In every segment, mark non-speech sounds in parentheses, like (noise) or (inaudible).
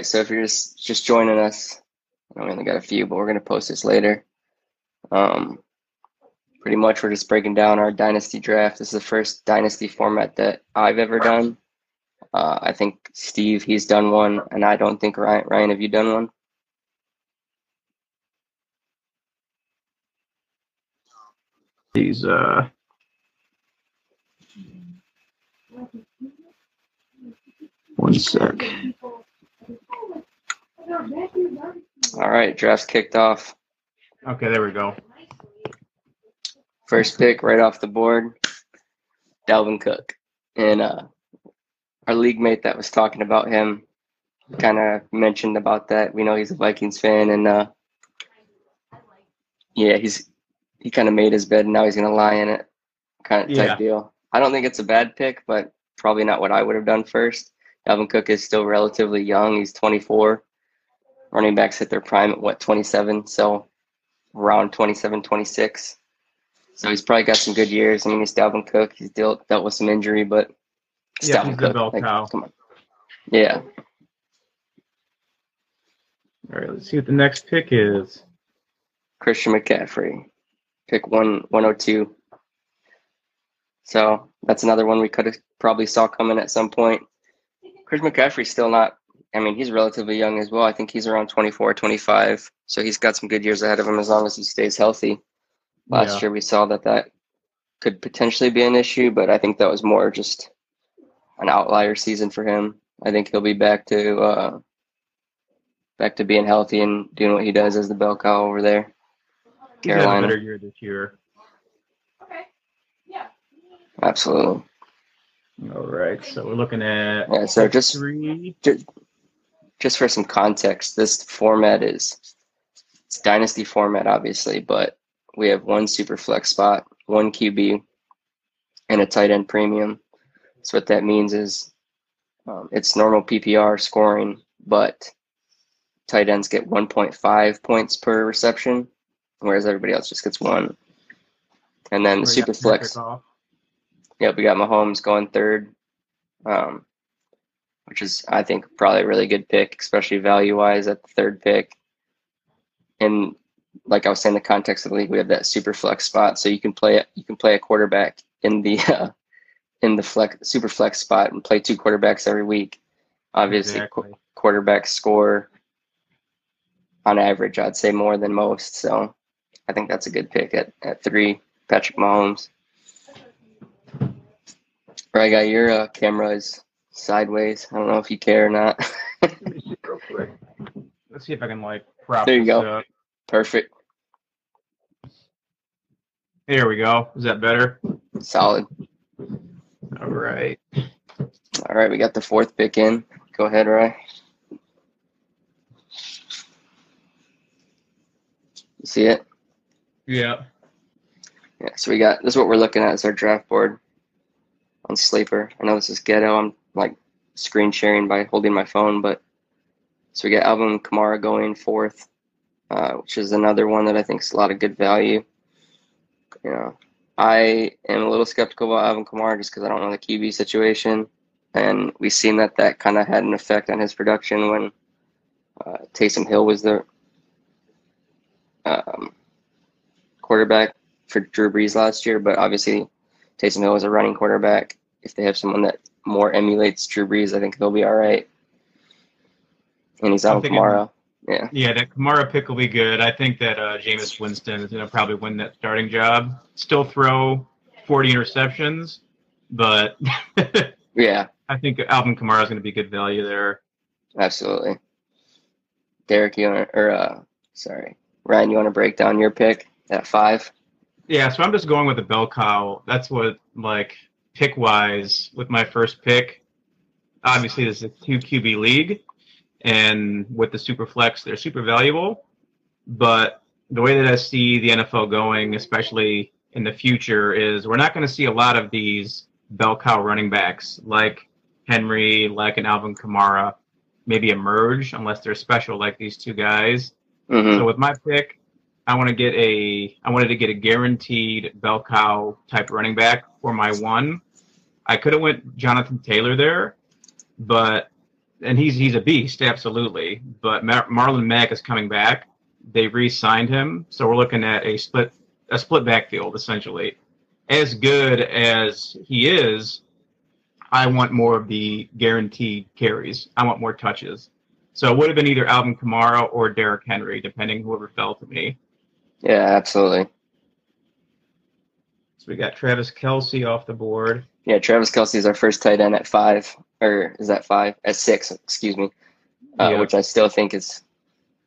Right, so if you're just just joining us, I only got a few, but we're gonna post this later. Um, pretty much we're just breaking down our dynasty draft. This is the first dynasty format that I've ever done. Uh, I think Steve he's done one, and I don't think Ryan. Ryan, have you done one? These uh one sec. All right, draft's kicked off. Okay, there we go. First pick right off the board, Dalvin Cook. And uh, our league mate that was talking about him kind of mentioned about that. We know he's a Vikings fan, and uh, yeah, he's he kind of made his bed, and now he's gonna lie in it, kind of type Yeah. deal. I don't think it's a bad pick, but probably not what I would have done first. Dalvin Cook is still relatively young. He's 24. Running backs hit their prime at what 27, so around 27, 26. So he's probably got some good years. I mean, he's Dalvin Cook. He's dealt dealt with some injury, but Yeah, Dalvin he's Cook. Like, cow. come on. Yeah. All right, let's see what the next pick is. Christian McCaffrey, pick one one hundred two. So that's another one we could have probably saw coming at some point. Chris McCaffrey's still not. I mean, he's relatively young as well. I think he's around 24, 25. So he's got some good years ahead of him as long as he stays healthy. Last Yeah. year we saw that that could potentially be an issue, but I think that was more just an outlier season for him. I think he'll be back to uh, back to being healthy and doing what he does as the bell cow over there. He's had a Carolina. better year this year. Okay. Yeah. Absolutely. All right, so we're looking at Yeah, so just three. just for some context, this format is it's dynasty format, obviously, but we have one super flex spot, one QB, and a tight end premium. So what that means is um, it's normal PPR scoring, but tight ends get 1.5 points per reception, whereas everybody else just gets one. And then the super flex. Yep, we got Mahomes going third, um, which is I think probably a really good pick, especially value wise at the third pick. And like I was saying, the context of the league, we have that super flex spot, so you can play. You can play a quarterback in the (laughs) uh, in the flex super flex spot and play two quarterbacks every week. Obviously, qu- quarterbacks score on average, I'd say more than most. So I think that's a good pick at at three. Patrick Mahomes. Right, guy, your uh, camera is sideways. I don't know if you care or not. Real quick. Let's see if I can like prop. There you go. up. Perfect, There we go. Is that better? solid. All right. All right, we got the fourth pick in. Go ahead, Rye. You see it? Yeah. Yeah. So we got this. Is what we're looking at is our draft board on Sleeper. I know this is ghetto. I'm like screen sharing by holding my phone, but so we got Alvin Kamara going fourth, uh, which is another one that I think is a lot of good value. You know, I am a little skeptical about Alvin Kamara just because I don't know the QB situation, and we've seen that that kind of had an effect on his production when uh, Taysom Hill was the um, quarterback for Drew Brees last year, but obviously Taysom Hill is a running quarterback. If they have someone that more emulates Drew Brees, I think they'll be all right. And he's I'm on Kamara. Yeah, Yeah, that Kamara pick will be good. I think that uh, Jameis Winston is going to probably win that starting job. Still throw 40 interceptions, but (laughs) yeah, I think Alvin Kamara is going to be good value there. absolutely. Derek, you want or uh, sorry, Ryan, you want to break down your pick at five? Yeah, so I'm just going with the bell cow. That's what like pick wise with my first pick. Obviously, this is a two QB league, and with the super flex, they're super valuable. But the way that I see the NFL going, especially in the future, is we're not going to see a lot of these bell cow running backs like Henry, like an Alvin Kamara, maybe emerge unless they're special like these two guys. hmm So with my pick, I want to get a I wanted to get a guaranteed bell cow type running back for my one. I could have went Jonathan Taylor there, but and he's he's a beast, absolutely. But Mar- Marlon Mack is coming back. They re-signed him, so we're looking at a split a split backfield essentially. As good as he is, I want more of the guaranteed carries. I want more touches. So it would have been either Alvin Kamara or Derrick Henry, depending whoever fell to me. Yeah, absolutely. So we got Travis Kelce off the board. Yeah, Travis Kelce is our first tight end at five, or is that five? At six, excuse me. Uh, Yeah. Which I still think is,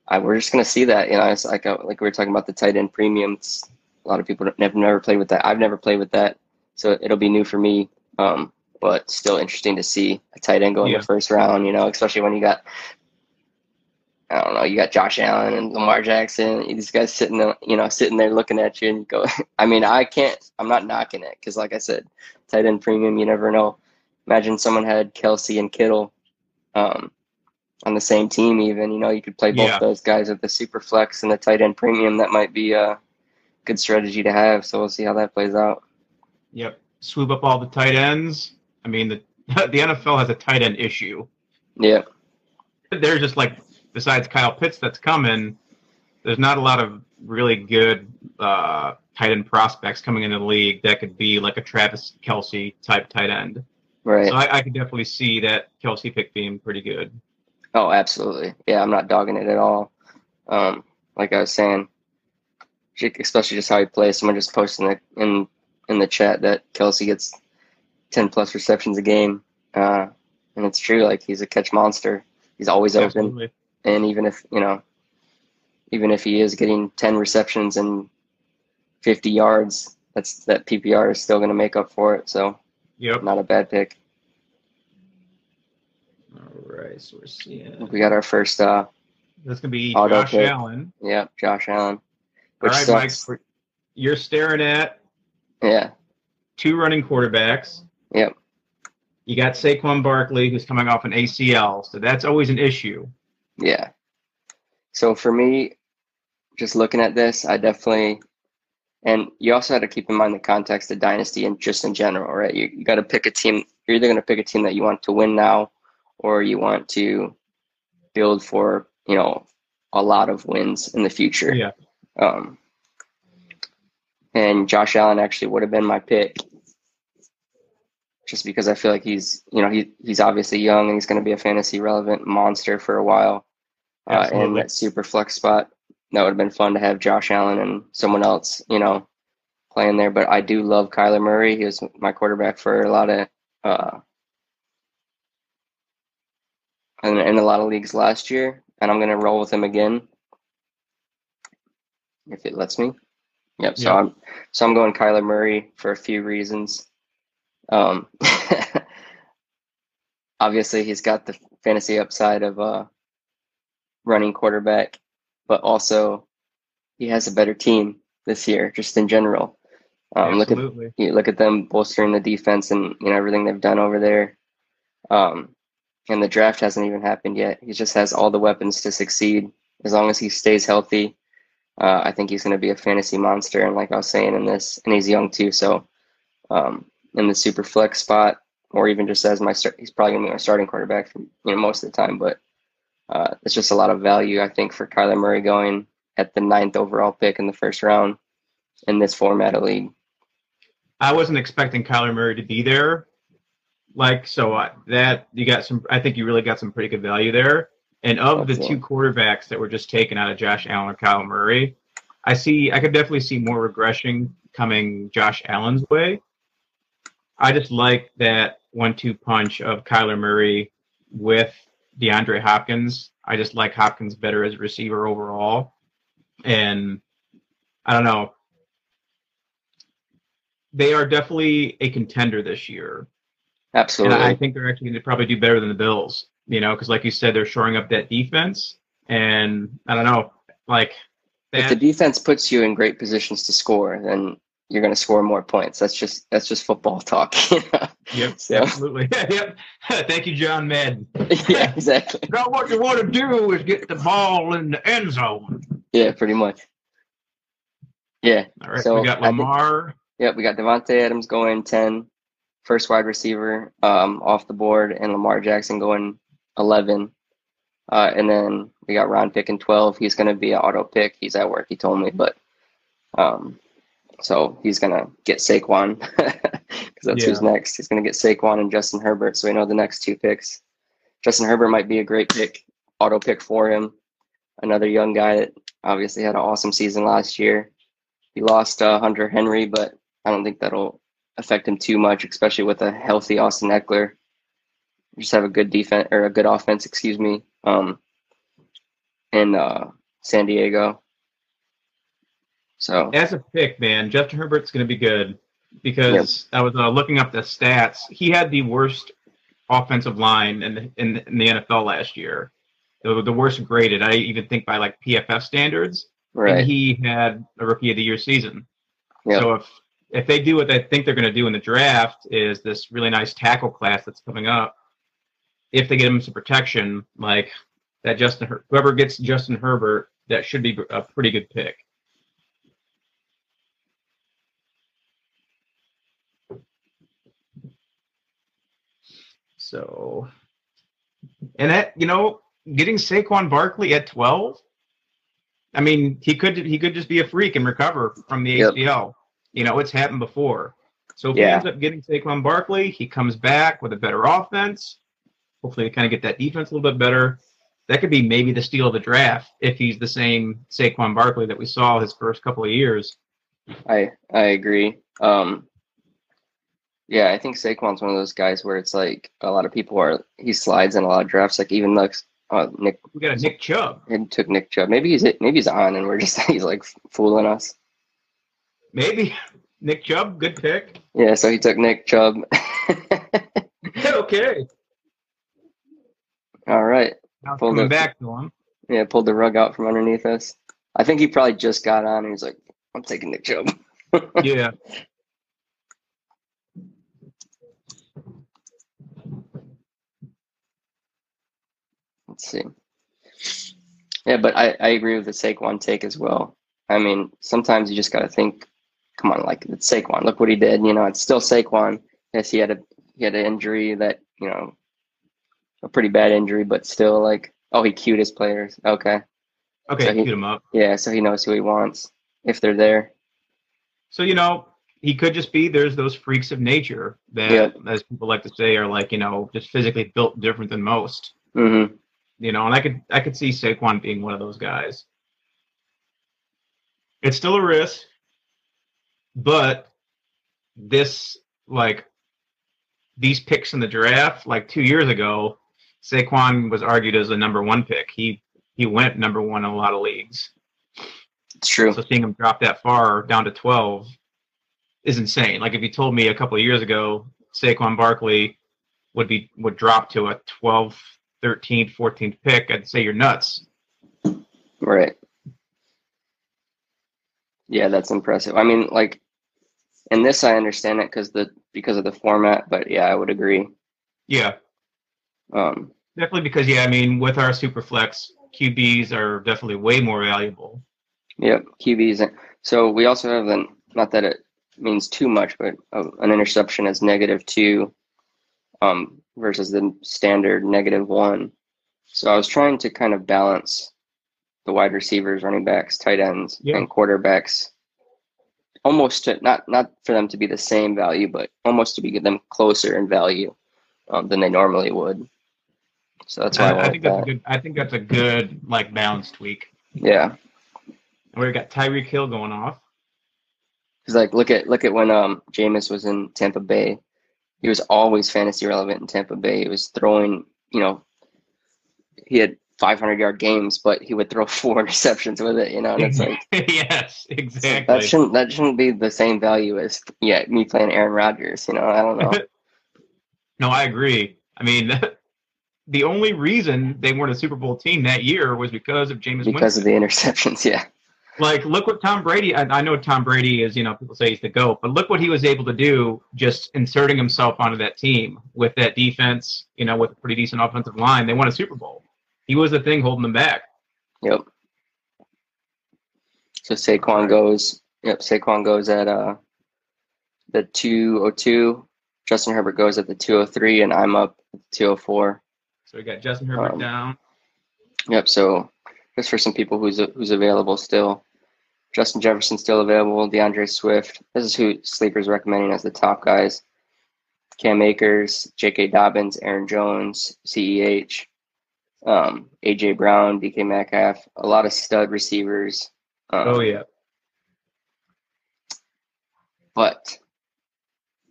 I, we're just gonna see that. You know, it's like uh, like we were talking about the tight end premiums. A lot of people have never played with that. I've never played with that, so it'll be new for me. Um, but still interesting to see a tight end go in Yeah. the first round. You know, especially when you got, I don't know, you got Josh Allen and Lamar Jackson. These guys sitting, there, you know, sitting there looking at you and you go. (laughs) I mean, I can't. I'm not knocking it because, like I said, tight end premium. You never know. Imagine someone had Kelce and Kittle um, on the same team. Even you know, you could play both Yeah. those guys with the super flex and the tight end premium. That might be a good strategy to have. So we'll see how that plays out. Yep. Swoop up all the tight ends. I mean, the (laughs) the NFL has a tight end issue. Yeah, They're just like, besides Kyle Pitts that's coming, there's not a lot of really good uh, tight end prospects coming into the league that could be like a Travis Kelce type tight end. right. So I, I could definitely see that Kelce pick being pretty good. Oh, absolutely. Yeah, I'm not dogging it at all. Um, like I was saying, especially just how he plays. Someone just posted in the in, in the chat that Kelce gets ten plus receptions a game, uh, and it's true. Like he's a catch monster. He's always open, Absolutely. And even if you know, even if he is getting ten receptions and fifty yards, that's that PPR is still going to make up for it. So Yep. not a bad pick. All right. So we're seeing. We got our first. Uh, That's gonna be Auto Josh pick. Allen. yeah, Josh Allen. All right, sucks. Mike. You're staring at Yeah. two running quarterbacks. Yep. You got Saquon Barkley, who's coming off an ACL, so that's always an issue. Yeah. So for me, just looking at this, I definitely, and you also have to keep in mind the context of dynasty and just in general, right? You, you got to pick a team. You're either going to pick a team that you want to win now, or you want to build for you know a lot of wins in the future. Yeah. Um, and Josh Allen actually would have been my pick, just because I feel like he's, you know, he he's obviously young and he's going to be a fantasy relevant monster for a while. Uh, in that super flex spot, that would have been fun to have Josh Allen and someone else, you know, playing there. But I do love Kyler Murray. He was my quarterback for a lot of, uh, in, in a lot of leagues last year, and I'm going to roll with him again if it lets me. Yep. So. I'm so I'm going Kyler Murray for a few reasons. Um, (laughs) obviously, he's got the fantasy upside of uh, running quarterback, but also he has a better team this year, just in general. Um, look at you look at them bolstering the defense and you know everything they've done over there. Um, and the draft hasn't even happened yet. He just has all the weapons to succeed as long as he stays healthy. Uh, I think he's going to be a fantasy monster. And like I was saying in this, and he's young too, so um, in the super flex spot, or even just as my start, he's probably going to be my starting quarterback for you know most of the time. But uh, it's just a lot of value I think for Kyler Murray going at the ninth overall pick in the first round in this format of league. I wasn't expecting Kyler Murray to be there. Like so, uh, that you got some. I think you really got some pretty good value there. And of the Absolutely. two quarterbacks that were just taken out of Josh Allen or Kyle Murray, I see. I could definitely see more regression coming Josh Allen's way. I just like that one-two punch of Kyler Murray with DeAndre Hopkins. I just like Hopkins better as a receiver overall, and I don't know. They are definitely a contender this year. Absolutely. And I think they're actually going to probably do better than the Bills, you know, because like you said, they're shoring up that defense. And I don't know, like if the defense puts you in great positions to score, then you're going to score more points. That's just that's just football talk. (laughs) You know? yep, So absolutely. (laughs) yep. (laughs) Thank you, John Madden. yeah, exactly. Now, what you want to do is get the ball in the end zone. Yeah, pretty much. Yeah. All right, So, we got I think- Lamar. Yep. We got Davante Adams going 10, first wide receiver um, off the board, and Lamar Jackson going 11. Uh, and then we got Ron picking 12. He's going to be an auto pick. He's at work, he told me. But um, so he's going to get Saquon (laughs) because that's Yeah. who's next. He's going to get Saquon and Justin Herbert. So we know the next two picks. Justin Herbert might be a great pick, auto pick for him. Another young guy that obviously had an awesome season last year. He lost uh, Hunter Henry, but I don't think that'll affect him too much, especially with a healthy Austin Ekeler. Just have a good defense or a good offense, excuse me, um, in uh, San Diego. So As a pick, man, Justin Herbert's going to be good because I was uh, looking up the stats. He had the worst offensive line in the, in, in the NFL last year. The, the worst graded, I even think by like PFF standards. right, And he had a rookie of the year season. Yep. So if if they do what they think they're going to do in the draft, is this really nice tackle class that's coming up. If they get him some protection, like that Justin, Her- whoever gets Justin Herbert, that should be a pretty good pick. So, and that you know, getting Saquon Barkley at twelve, I mean, he could he could just be a freak and recover from the Yep. ACL. You know, it's happened before. So if he ends up getting Saquon Barkley, he comes back with a better offense. Hopefully, they kind of get that defense a little bit better. That could be maybe the steal of the draft if he's the same Saquon Barkley that we saw his first couple of years. I I agree. Um, yeah, I think Saquon's one of those guys where it's like a lot of people are he slides in a lot of drafts. Like even like uh, Nick We got a Nick Chubb. he took Nick Chubb. Maybe he's maybe he's on, and we're just (laughs) he's like fooling us. Maybe Nick Chubb, good pick. Yeah, so he took Nick Chubb. (laughs) okay. All right. Now Pulled coming up. back to him. Yeah, pulled the rug out from underneath us. I think he probably just got on and he's like, I'm taking Nick Chubb. (laughs) Yeah. Let's see. Yeah, but I, I agree with the Saquon take as well. I mean, sometimes you just got to think, come on, like it's Saquon. Look what he did. You know, it's still Saquon. Yes, he had a he had an injury that you know, a pretty bad injury, but still like, oh, he queued his players. Okay, Okay, So he- him up. yeah, so he knows who he wants if they're there. So you know, he could just be there's those freaks of nature that, Yeah. as people like to say, are like you know just physically built different than most. hmm You know, and I could I could see Saquon being one of those guys. It's still a risk, but this like these picks in the draft, like two years ago, Saquon was argued as the number one pick. He he went number one in a lot of leagues. It's true. So seeing him drop that far down to 12 is insane. Like if you told me a couple of years ago Saquon Barkley would be would drop to a 12th, 13th, 14th pick, I'd say you're nuts. Right. Yeah, that's impressive. I mean, like, in this, I understand it because the because of the format, but yeah, I would agree. Yeah, Um, definitely because yeah, I mean with our super flex QBs are definitely way more valuable. yep, QBs. and- So we also have an not that it means too much, but uh, an interception is negative two, um, versus the standard negative one. So I was trying to kind of balance the wide receivers, running backs, tight ends, Yeah. and quarterbacks, almost to not not for them to be the same value, but almost to be them closer in value um, than they normally would. So that's why I, I, I think that's a good. I think that's a good like balanced tweak. Yeah, we got Tyreek Hill going off. because like look at look at when um Jameis was in Tampa Bay, he was always fantasy relevant in Tampa Bay. He was throwing, you know, he had 500 yard games, but he would throw (laughs) four interceptions with it, you know, and it's like. (laughs) yes, exactly. That shouldn't that shouldn't be the same value as yeah me playing Aaron Rodgers. You know, I don't know. (laughs) no, I agree. I mean, the only reason they weren't a Super Bowl team that year was because of Jameis. because of the interceptions. Yeah, Like, look what Tom Brady. I, I know Tom Brady is, you know, people say he's the goat, but look what he was able to do just inserting himself onto that team with that defense. You know, with a pretty decent offensive line, they won a Super Bowl. He was the thing holding them back. yep. So Saquon goes. Yep, Saquon goes at uh the two oh two. Justin Herbert goes at the two oh three, and I'm up at the two oh four. So we got Justin Herbert Um, down. Yep. So just for some people who's who's available still, Justin Jefferson still available. D'Andre Swift. This is who sleepers recommending as the top guys. Cam Akers, J.K. Dobbins, Aaron Jones, Ceh, um, A.J. Brown, D.K. Metcalf. A lot of stud receivers. Um, Oh yeah. but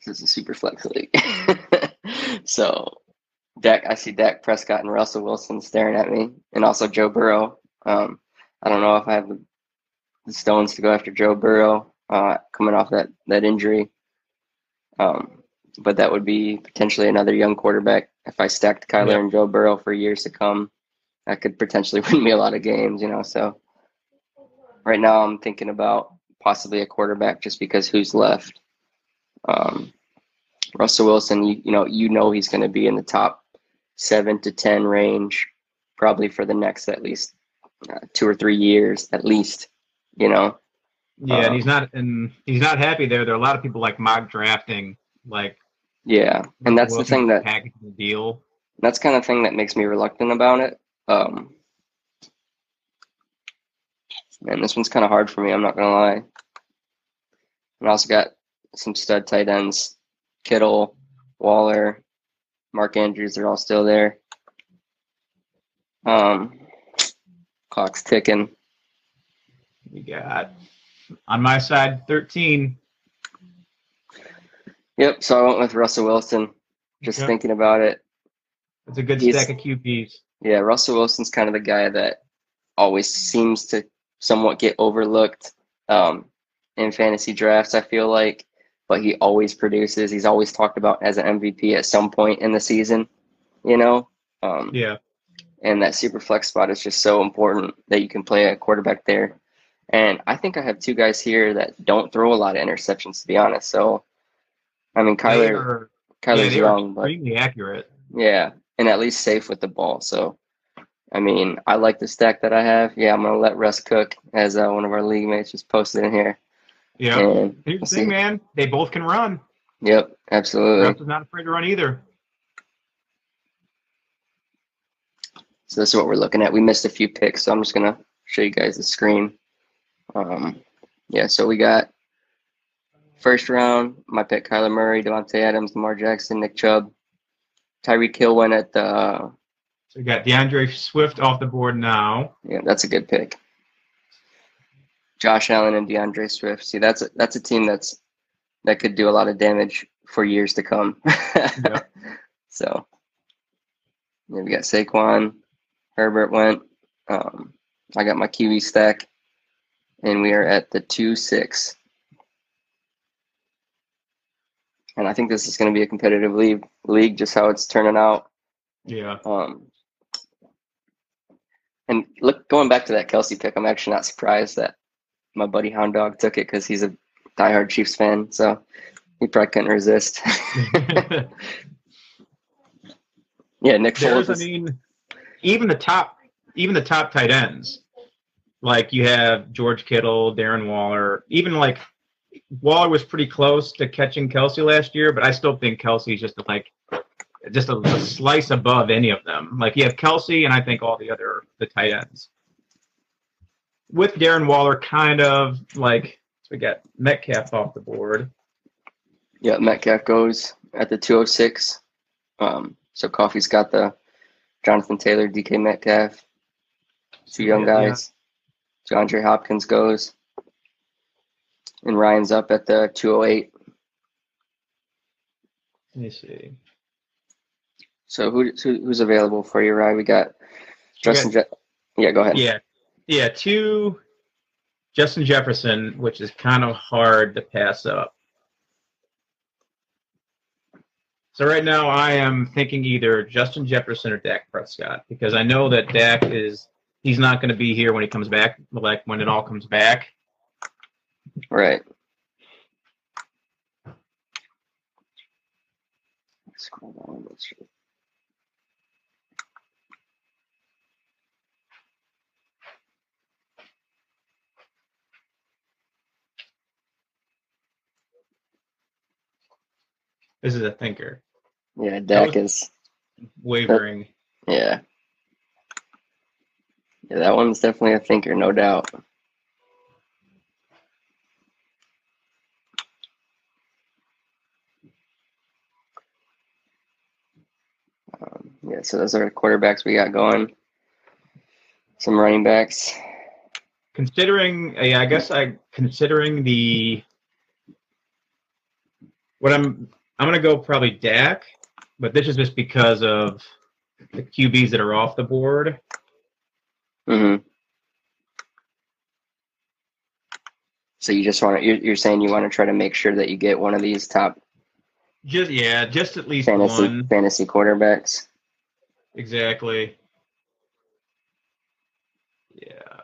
this is a super flex league. (laughs) so Dak, I see Dak Prescott and Russell Wilson staring at me, and also Joe Burrow. Um, I don't know if I have the, the stones to go after Joe Burrow uh, coming off that that injury. Um, but that would be potentially another young quarterback if I stacked Kyler Yeah. and Joe Burrow for years to come. That could potentially (laughs) win me a lot of games, you know. So right now, I'm thinking about possibly a quarterback just because who's left. Um, Russell Wilson, you, you know, you know he's going to be in the top seven to ten range, probably for the next at least uh, two or three years, at least. You know, Yeah, and Um, he's not and he's not happy there. There are a lot of people like mock drafting, like yeah, and that's the thing that package the deal. that's kind of thing that makes me reluctant about it. Um, man, this one's kind of hard for me. I'm not gonna lie. And also got some stud tight ends: Kittle, Waller, Mark Andrews. They're all still there. Um, clock's ticking. We got on my side 13. Yep. So I went with Russell Wilson. Just Okay. thinking about it. It's a good He's- stack of QBs. Yeah, Russell Wilson's kind of the guy that always seems to somewhat get overlooked um, in fantasy drafts, I feel like, but he always produces. He's always talked about as an MVP at some point in the season, you know? Um, Yeah. And that super flex spot is just so important that you can play a quarterback there. And I think I have two guys here that don't throw a lot of interceptions, to be honest. So, I mean, They Kyler, are, Kyler's they are young, but extremely accurate. yeah, and at least safe with the ball. So, I mean, I like the stack that I have. Yeah, I'm gonna let Russ cook, as uh, one of our league mates just posted in here. Yeah. Here's we'll thing, see. man. They both can run. Yep, absolutely. Russ is not afraid to run either. So this is what we're looking at. We missed a few picks, so I'm just gonna show you guys the screen. Um, yeah, so we got first round. My pick: Kyler Murray, Davante Adams, Lamar Jackson, Nick Chubb, Tyreek Hill went at the. So we got D'Andre Swift off the board now. Yeah, that's a good pick. Josh Allen and D'Andre Swift. See, that's a, that's a team that's that could do a lot of damage for years to come. (laughs) Yep. So, yeah, we got Saquon, Herbert went. Um, I got my QB stack, and we are at the two six. And I think this is going to be a competitive league. League, just how it's turning out. Yeah. Um, and look, going back to that Kelce pick, I'm actually not surprised that my buddy Hound Dog took it because he's a diehard Chiefs fan, so he probably couldn't resist. (laughs) (laughs) yeah, Nick Foles. I mean, even the top, even the top tight ends, like you have George Kittle, Darren Waller, even like Waller was pretty close to catching Kelce last year, but I still think Kelce's just like just a, a slice above any of them. Like you have Kelce, and I think all the other the tight ends. With Darren Waller, kind of like so we got Metcalf off the board. yeah, Metcalf goes at the 206. Um, so Coffee's got the Jonathan Taylor, DK Metcalf, two young Yeah, yeah. guys. DeAndre Hopkins goes. And Ryan's up at the 208. Let me see. So who, who who's available for you, Ryan? We got Justin. Je- yeah, go ahead. Yeah, yeah. Two, Justin Jefferson, which is kind of hard to pass up. So right now, I am thinking either Justin Jefferson or Dak Prescott because I know that Dak is he's not going to be here when he comes back, like when it all comes back. Right. Scroll down. Let's see. This is a thinker Yeah, Dak is. wavering. Yeah. Yeah, that one's definitely a thinker, no doubt. Um, yeah, so those are the quarterbacks we got going. Some running backs. Considering, yeah, I guess I considering the what I'm I'm gonna go probably Dak, but this is just because of the QBs that are off the board. hmm So you just want to, you're, you're saying you want to try to make sure that you get one of these top Just yeah, just at least fantasy one fantasy quarterbacks. exactly. Yeah.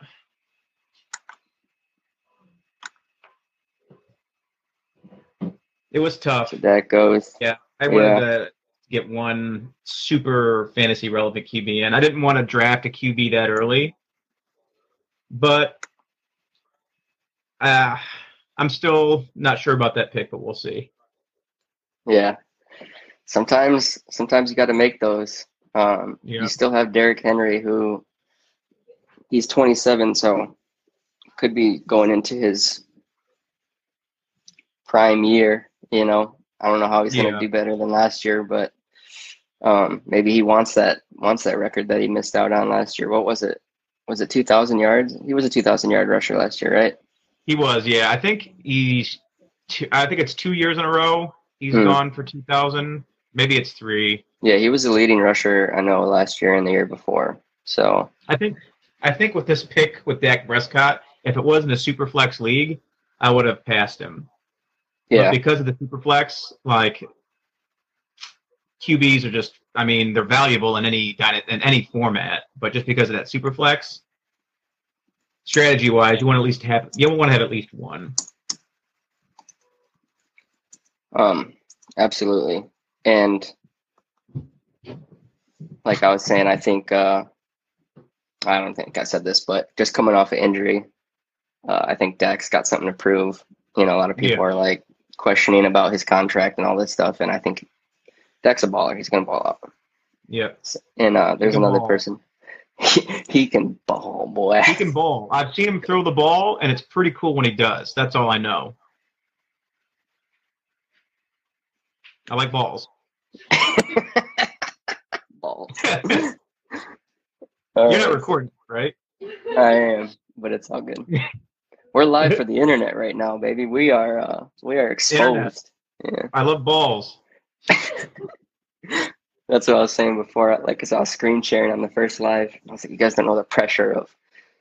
It was tough. That goes. Yeah, I wanted to get one super fantasy relevant QB, and I didn't want to draft a QB that early. But uh, I'm still not sure about that pick, but we'll see. Yeah. Sometimes, sometimes you got to make those. Um, Yeah. You still have Derrick Henry, who he's 27, so could be going into his prime year. You know, I don't know how he's going to do better than last year, but um, maybe he wants that wants that record that he missed out on last year. What was it? Was it 2,000 yards? He was a 2,000 yard rusher last year, right? He was, yeah. I think he's. Two, I think it's two years in a row he's Hmm. gone for 2,000. Maybe it's three. Yeah, he was the leading rusher. I know last year and the year before. So I think. I think with this pick with Dak Prescott, if it wasn't a super flex league, I would have passed him. Yeah, But because of the super flex, like QBs are just I mean, they're valuable in any in any format, but just because of that super flex, strategy wise, you want to at least have you want to have at least one. Um, absolutely. And like I was saying, I think uh, I don't think I said this, but just coming off an injury, uh, I think Dak's got something to prove. You know, a lot of people are like questioning about his contract and all this stuff, and I think Dak's a baller. He's gonna ball out. Yeah. And uh, there's another ball. person. He, (laughs) he can ball, boy. He can ball. I've seen him throw the ball, and it's pretty cool when he does. That's all I know. I like balls. (laughs) ball. (laughs) You're not recording, right? I am, but it's all good. We're live for (laughs) the internet right now, baby. We are uh we are exposed. Yeah. I love balls. (laughs) That's what I was saying before, like cause I was screen sharing on the first live. I was like, you guys don't know the pressure of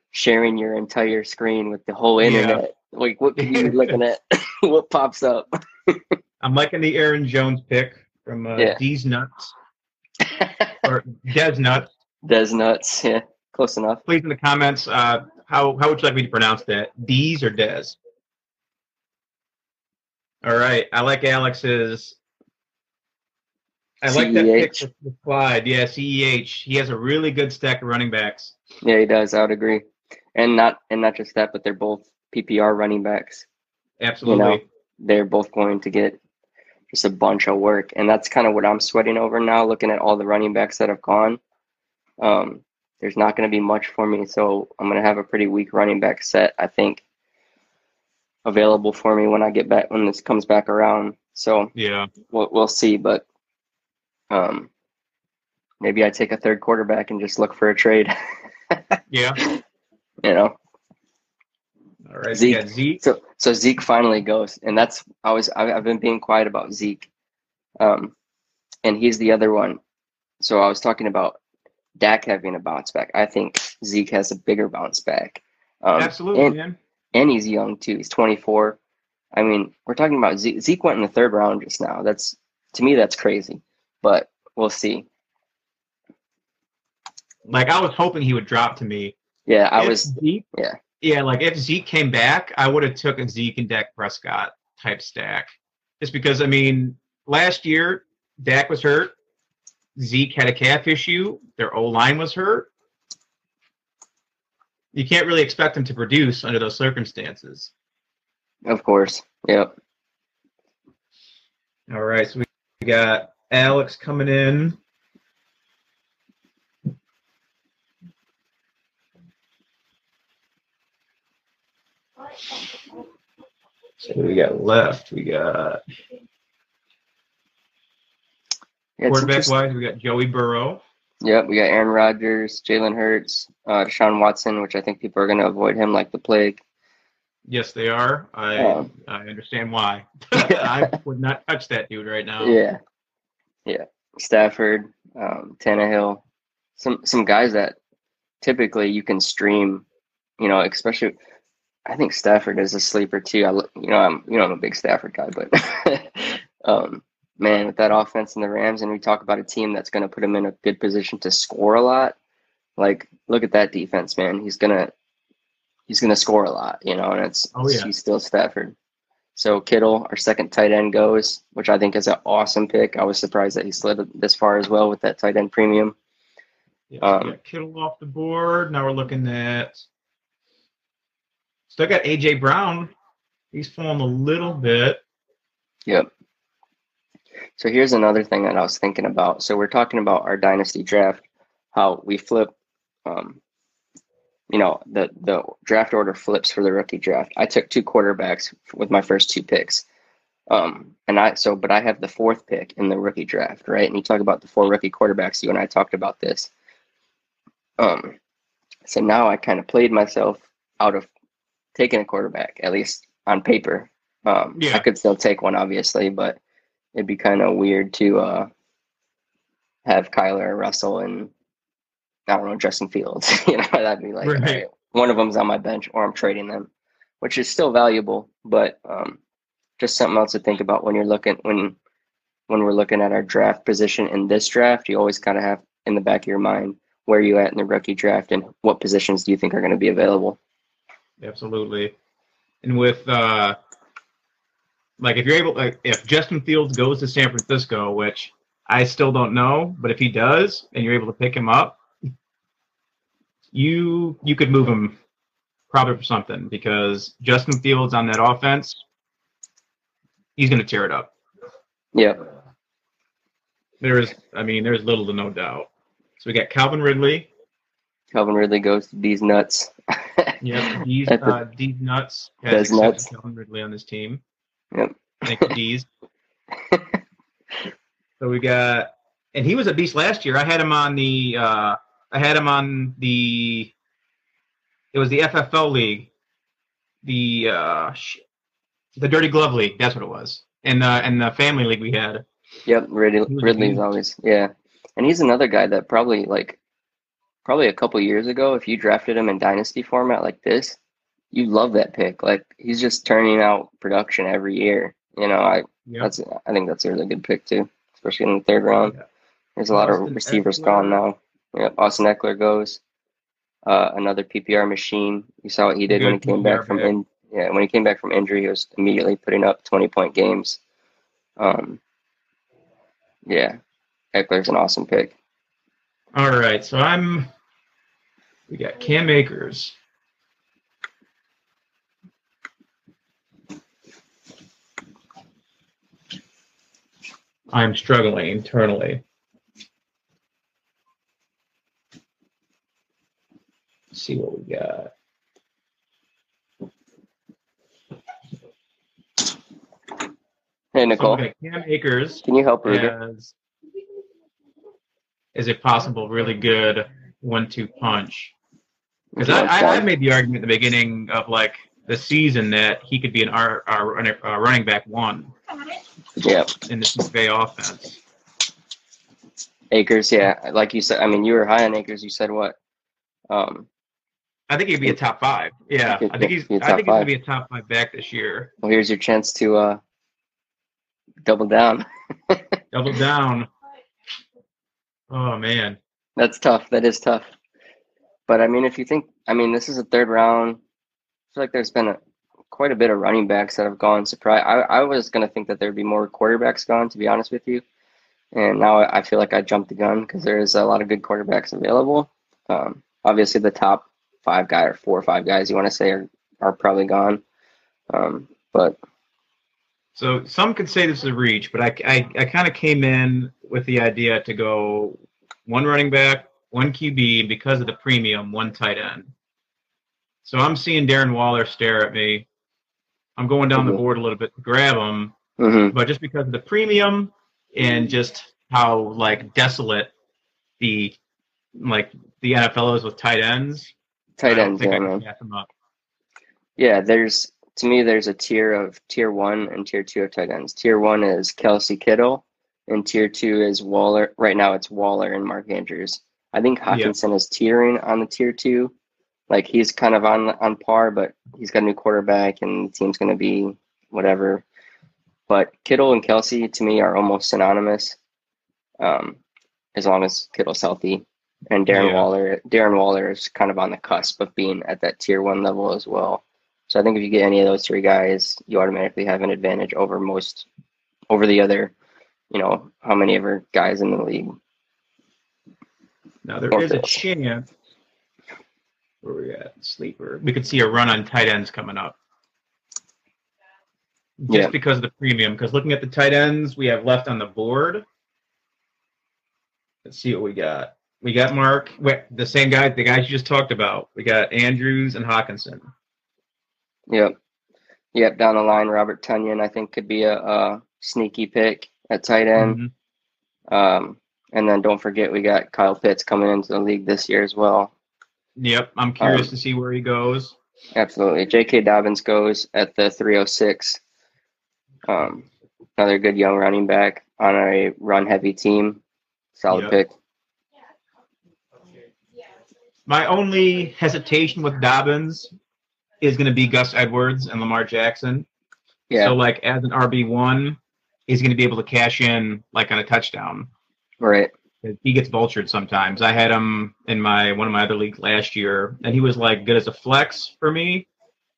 sharing your entire screen with the whole Yeah. internet. Like what could you be looking at? (laughs) what pops up? I'm liking the Aaron Jones pick from uh, Yeah. D's Nuts or Des Nuts. Des nuts, yeah. Close enough. Please in the comments, uh, how how would you like me to pronounce that? D's or Des? All right, I like Alex's. I like that pick CEH. with with Clyde. Yeah, Ceh. He has a really good stack of running backs. Yeah, he does, I would agree. And not and not just that, but they're both PPR running backs. Absolutely. they're both going to get just a bunch of work. And that's kind of what I'm sweating over now, looking at all the running backs that have gone. Um, there's not going to be much for me. So I'm going to have a pretty weak running back set, I think, available for me when I get back, when this comes back around. So Yeah. we'll, we'll see. But um, maybe I take a third quarterback and just look for a trade, (laughs) Yeah. you know? All right. Zeke. Yeah, Zeke. So so Zeke finally goes, and that's I was I, I've been being quiet about Zeke, um, and he's the other one. So I was talking about Dak having a bounce back. I think Zeke has a bigger bounce back. Um, Absolutely, and, man. and he's young too. He's 24. I mean, we're talking about Zeke. Zeke went in the third round just now. That's to me that's crazy, but we'll see. Like I was hoping he would drop to me. Yeah, I If was. Zeke. yeah. Yeah, like if Zeke came back, I would have took a Zeke and Dak Prescott type stack. Just because I mean, last year Dak was hurt. Zeke had a calf issue. Their O line was hurt. You can't really expect them to produce under those circumstances. Of course. Yep. All right. So we got Alex coming in. So we got left. We got yeah, quarterback wise, we got Joey Burrow. Yep, we got Aaron Rodgers, Jalen Hurts, uh, Deshaun Watson, which I think people are going to avoid him like the plague. Yes, they are. I Um, I understand why. (laughs) (laughs) I would not touch that dude right now. Yeah, yeah. Stafford, um, Tannehill, some some guys that typically you can stream. You know, especially I think Stafford is a sleeper too. I look- you know I'm you know I'm a big Stafford guy, but (laughs) um, man, with that offense and the Rams, and we talk about a team that's going to put him in a good position to score a lot. Like, look at that defense, man. He's gonna he's gonna score a lot, you know, and it's Oh, yeah. he's still Stafford. So Kittle, our second tight end goes, which I think is an awesome pick. I was surprised that he slid this far as well with that tight end premium. Yeah, Um, Kittle off the board. Now we're looking at. Still got AJ Brown. He's fallen a little bit. Yep. So here's another thing that I was thinking about. So we're talking about our dynasty draft, how we flip, um, you know, the the draft order flips for the rookie draft. I took two quarterbacks with my first two picks, um, and I so but I have the fourth pick in the rookie draft, right? And you talk about the four rookie quarterbacks. You and I talked about this. Um, so now I kind of played myself out of taking a quarterback, at least on paper. Um, Yeah. I could still take one, obviously, but it'd be kind of weird to uh, have Kyler Russell and I don't know Justin Fields. (laughs) you know, that'd be like Right. right, one of them's on my bench or I'm trading them, which is still valuable, but um, just something else to think about when you're looking when when we're looking at our draft position in this draft. You always kind of have in the back of your mind where you at in the rookie draft and what positions do you think are going to be available. Absolutely. And with uh like if you're able like if Justin Fields goes to San Francisco, which I still don't know, but if he does and you're able to pick him up, you you could move him probably for something because Justin Fields on that offense, he's gonna tear it up. Yeah, There's I mean, there's little to no doubt. So we got Calvin Ridley. Calvin Ridley goes to these nuts. (laughs) Yep, these uh, D's nuts has nuts. Calvin Ridley on this team. Yep. You, (laughs) D's. so we got, and he was a beast last year. I had him on the, uh, I had him on the, it was the FFL league, the uh, the Dirty Glove league. That's what it was, and uh, and the family league we had. Yep, Ridley, Ridley's always yeah, and he's another guy that probably like probably a couple years ago, if you drafted him in dynasty format like this, you love that pick. Like he's just turning out production every year. You know, I Yep. that's I think that's a really good pick too, especially in the third round. There's a lot of receivers Ekeler. gone now. Yep, Austin Ekeler goes. Uh, another PPR machine. You saw what he did when he Good came back from pick. in yeah when he came back from injury. He was immediately putting up twenty point games. Um, yeah, Ekeler's an awesome pick. All right, so I'm. We got Cam Akers. I'm struggling internally. Let's see what we got. Hey Nicole, got Cam Akers can you help Ruger? as is a possible really good one-two punch. Because I, I, I made the argument at the beginning of like the season that he could be an our, our running, uh, running back one Yeah, in this McVay offense. Akers, Yeah, like you said. I mean, you were high on Akers. You said what? Um, I think he'd be a top five. Yeah, I think he's. I think he's gonna be a top five back this year. well, here's your chance to uh, double down. (laughs) Double down. Oh man. That's tough. That is tough. But I mean, if you think, I mean, this is a third round. Feel like there's been a, quite a bit of running backs that have gone. Surprise! I, I was gonna think that there'd be more quarterbacks gone, to be honest with you. And now I feel like I jumped the gun because there is a lot of good quarterbacks available. Um, obviously, the top five guy or four or five guys you want to say are, are probably gone. Um, but So some could say this is a reach, but I, I, I kind of came in with the idea to go one running back, one QB, because of the premium, one tight end. So I'm seeing Darren Waller stare at me. I'm going down the Mhm. board a little bit to grab him, hmm but just because of the premium and just how like desolate the like the NFL is with tight ends, Tight ends, yeah, I can man. pass him up. Yeah, there's to me there's a tier of tier one and tier two of tight ends. Tier one is Kelce Kittle, and tier two is Waller. Right now it's Waller and Mark Andrews. I think Hockenson is teetering on the tier two. Like he's kind of on on par, but he's got a new quarterback and the team's gonna be whatever. But Kittle and Kelce to me are almost synonymous. Um, as long as Kittle's healthy. And Darren Yeah. Waller Darren Waller is kind of on the cusp of being at that tier one level as well. So I think if you get any of those three guys, you automatically have an advantage over most over the other, you know, how many ever guys in the league. Now there is a chance where we at sleeper. We could see a run on tight ends coming up. Just Yeah. because of the premium. Because looking at the tight ends we have left on the board. Let's see what we got. We got Mark, wait, the same guy, the guys you just talked about. We got Andrews and Hockenson. Yep. Yep, down the line, Robert Tonyan I think could be a, a sneaky pick at tight end. Mhm. Um, and then don't forget we got Kyle Pitts coming into the league this year as well. Yep, I'm curious Um, to see where he goes. Absolutely. J.K. Dobbins goes at the 306. Um, another good young running back on a run heavy team. Solid Yep. pick. My only hesitation with Dobbins is going to be Gus Edwards and Lamar Jackson. Yeah, So, like, as an RB one, he's going to be able to cash in like on a touchdown. right. He gets vultured sometimes. I had him in my one of my other leagues last year, and he was like good as a flex for me,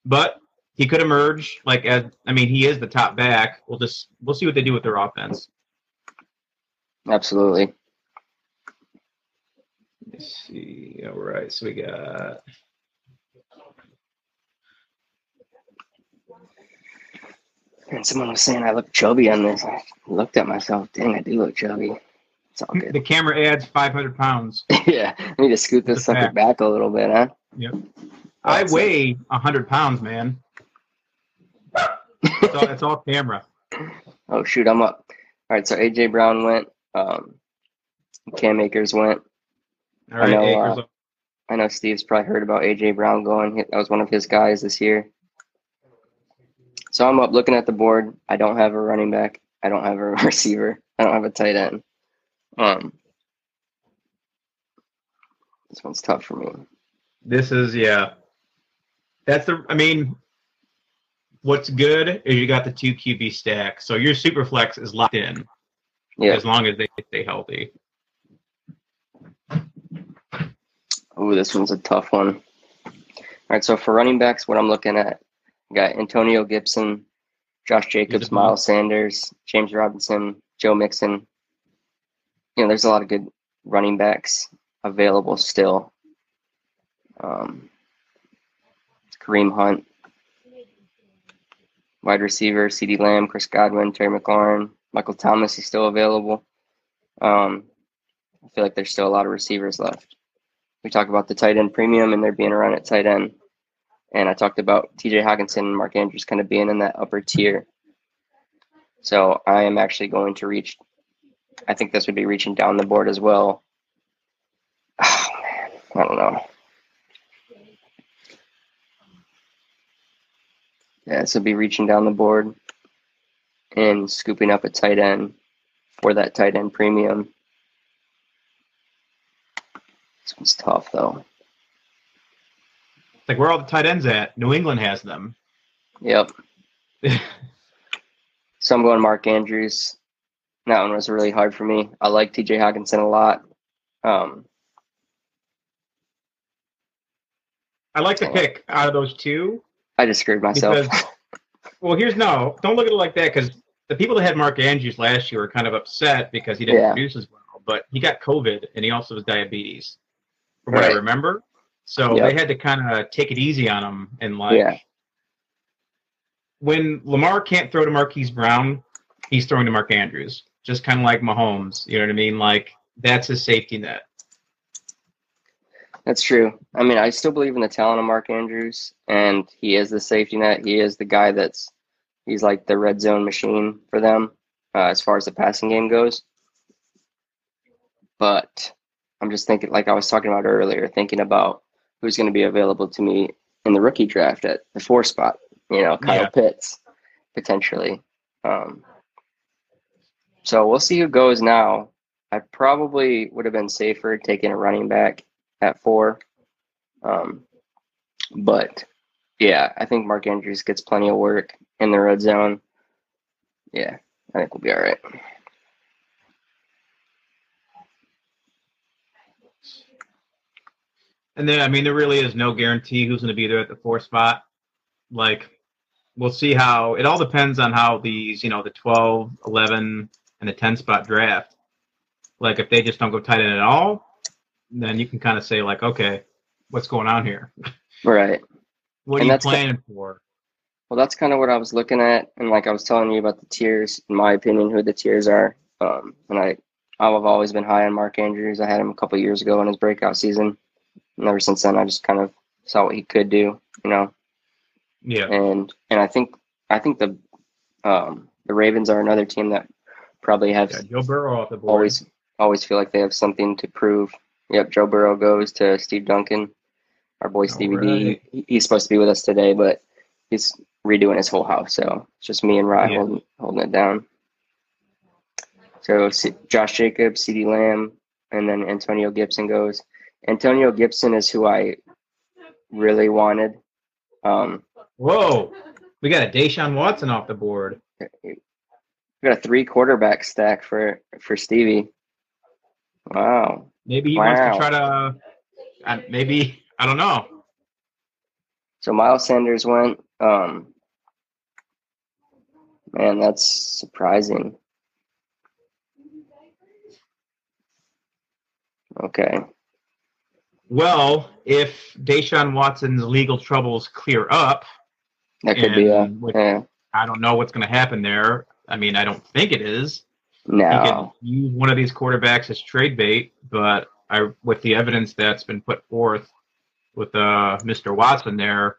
but he could emerge like as I mean he is the top back. We'll just we'll see what they do with their offense. Absolutely. Let's see. All right, so we got And someone was saying I look chubby on this. I looked at myself. Dang, I do look chubby. It's all good. the camera adds 500 pounds. (laughs) yeah, I need to scoot this sucker fact. back a little bit, huh? Yep. I That's it. weigh 100 pounds, man. It's all, it's all camera. (laughs) Oh shoot, I'm up. All right, so AJ Brown went. Um, Cam Akers went. All right, know, Akers. uh, I know Steve's probably heard about AJ Brown going. That was one of his guys this year. So I'm up looking at the board. I don't have a running back. I don't have a (laughs) receiver. I don't have a tight end. Um, this one's tough for me. This is yeah. That's the. I mean, what's good is you got the two QB stack, so your super flex is locked in Yeah. as long as they stay healthy. Ooh, this one's a tough one. All right, so for running backs, what I'm looking at, I got Antonio Gibson, Josh Jacobs, He's Miles Sanders, James Robinson, Joe Mixon. You know, there's a lot of good running backs available still. Um, Kareem Hunt, wide receiver, CeeDee Lamb, Chris Godwin, Terry McLaurin, Michael Thomas is still available. Um, I feel like there's still a lot of receivers left we talk about the tight end premium and there being a run at tight end. And I talked about TJ Hockenson and Mark Andrews kind of being in that upper tier. So I am actually going to reach, I think this would be reaching down the board as well. (sighs) Oh, man. I don't know. Yeah, this would be reaching down the board and scooping up a tight end for that tight end premium. This one's tough though. It's Like where all the tight ends at? New England has them. Yep. (laughs) So I'm going Mark Andrews. That one was really hard for me. I like TJ Hockenson a lot. Um, I like the pick out of those two. I just screwed myself. Because, well, here's no. Don't look at it like that because the people that had Mark Andrews last year were kind of upset because he didn't Yeah. produce as well. But he got COVID and he also has diabetes, from what I remember. So Yep. they had to kind of take it easy on him and like Yeah. when Lamar can't throw to Marquise Brown, he's throwing to Mark Andrews. Just kind of like Mahomes. You know what I mean? Like that's his safety net. That's true. I mean, I still believe in the talent of Mark Andrews, and he is the safety net. He is the guy that's he's like the red zone machine for them uh, as far as the passing game goes. But I'm just thinking, like I was talking about earlier, thinking about who's going to be available to me in the rookie draft at the four spot. You know, Kyle Yeah. Pitts potentially. Um, so we'll see who goes now. I probably would have been safer taking a running back at four. Um, but yeah, I think Mark Andrews gets plenty of work in the red zone. Yeah, I think we'll be all right. And then, I mean, there really is no guarantee who's going to be there at the four spot. Like, we'll see how it all depends on how these, you know, the 12, 11, and the 10 spot draft. Like, if they just don't go tight end at all, then you can kind of say, like, okay, what's going on here? Right. What are And you that's the- planning for? Well, that's kind of what I was looking at, and like I was telling you about the tiers. In my opinion, who the tiers are, um, and I, I've always been high on Mark Andrews. I had him a couple years ago in his breakout season, and ever since then, I just kind of saw what he could do, you know. Yeah. And and I think I think the um, the Ravens are another team that probably have yeah Joe Burrow off the board. always always feel like they have something to prove. Yep, Joe Burrow goes to Steve Duncan, our boy Stevie D. right. He- He's supposed to be with us today, but he's redoing his whole house, so it's just me and Ryan Yeah. holding holding it down. So C- Josh Jacobs, CeeDee Lamb, and then Antonio Gibson goes. Antonio Gibson is who I really wanted. Um, Whoa. We got a Deshaun Watson off the board. We got a three quarterback stack for for Stevie. Wow. Maybe he Wow. wants to try to, uh, maybe, I don't know. So Miles Sanders went. Um, man, that's surprising. Okay. Well, if Deshaun Watson's legal troubles clear up, That could be a yeah. I don't know what's going to happen there. I mean, I don't think it is. You No. can use one of these quarterbacks as trade bait, but I, with the evidence that's been put forth with uh, Mr. Watson there,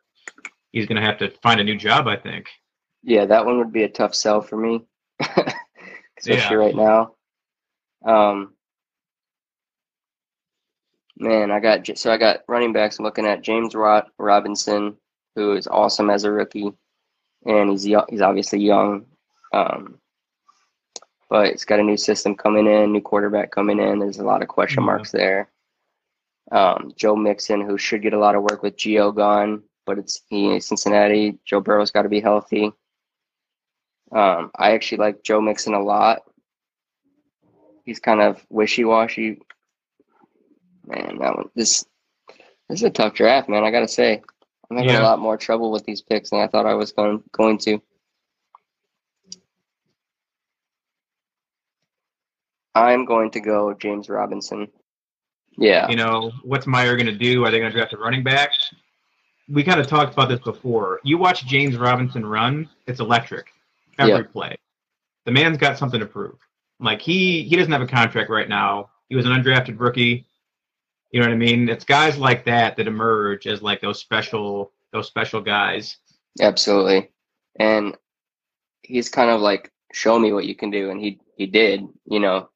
he's going to have to find a new job, I think. Yeah, that one would be a tough sell for me, (laughs) especially Yeah. right now. Um, man, I got so I got running backs. I'm looking at James Rot Robinson, who is awesome as a rookie, and he's he's obviously young, um, but it's got a new system coming in, new quarterback coming in. There's a lot of question Yeah. marks there. Um, Joe Mixon, who should get a lot of work with Gio gone, but it's he Cincinnati. Joe Burrow's got to be healthy. Um, I actually like Joe Mixon a lot. He's kind of wishy washy. Man, that one this this is a tough draft, man. I gotta say, I'm having Yeah. a lot more trouble with these picks than I thought I was going going to. I'm going to go James Robinson. Yeah, You know, what's Meyer going to do? Are they going to draft a running back? We kind of talked about this before. You watch James Robinson run; it's electric every Yeah. play. The man's got something to prove. Like he he doesn't have a contract right now. He was an undrafted rookie. You know what I mean? It's guys like that that emerge as like those special those special guys. Absolutely. And he's kind of like, show me what you can do. And he, he did, you know,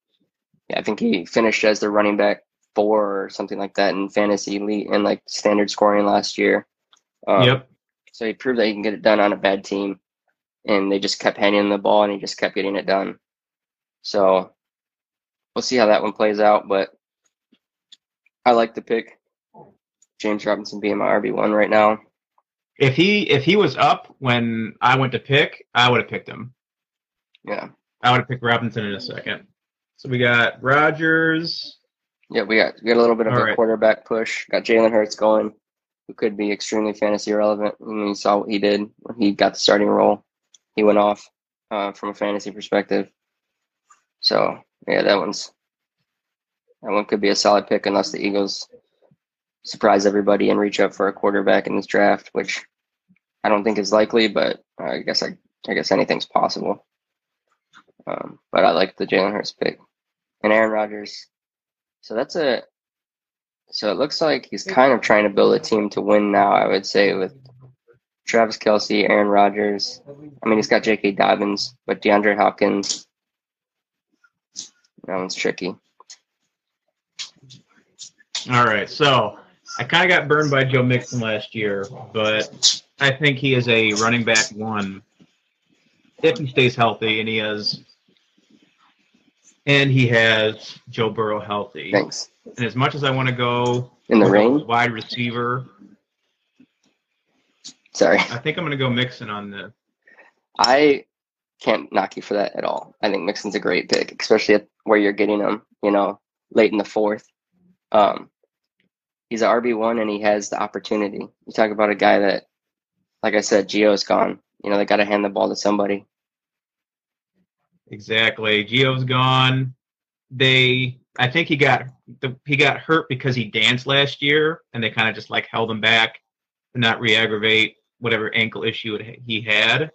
I think he finished as the running back four or something like that in fantasy elite and like standard scoring last year. Um, yep. So he proved that he can get it done on a bad team. And they just kept handing him the ball and he just kept getting it done. So we'll see how that one plays out. But I like the pick. James Robinson being my RB1 right now. If he if he was up when I went to pick, I would have picked him. Yeah. I would have picked Robinson in a second. So we got Rodgers. Yeah, we got we got a little bit of All a right. quarterback push. Got Jalen Hurts going, who could be extremely fantasy relevant. I mean, you saw what he did when he got the starting role. He went off uh, from a fantasy perspective. So yeah, that one's that one could be a solid pick unless the Eagles surprise everybody and reach up for a quarterback in this draft, which I don't think is likely. But I guess I I guess anything's possible. Um, but I like the Jalen Hurts pick and Aaron Rodgers. So that's a So it looks like he's kind of trying to build a team to win now. I would say with Travis Kelce, Aaron Rodgers. I mean, he's got J.K. Dobbins, but DeAndre Hopkins. That one's tricky. All right, so I kind of got burned by Joe Mixon last year, but I think he is a running back one if he stays healthy, and he has, and he has Joe Burrow healthy. Thanks. And as much as I want to go In the rain? wide receiver, Sorry. I think I'm going to go Mixon on this. I can't knock you for that at all. I think Mixon's a great pick, especially at where you're getting him, you know, late in the fourth. Um, he's an RB1 and he has the opportunity. You talk about a guy that, like I said, Gio's gone. You know, they got to hand the ball to somebody. Exactly. Gio's gone. They, I think he got the he got hurt because he danced last year, and they kind of just like held him back to not re-aggravate whatever ankle issue it, he had.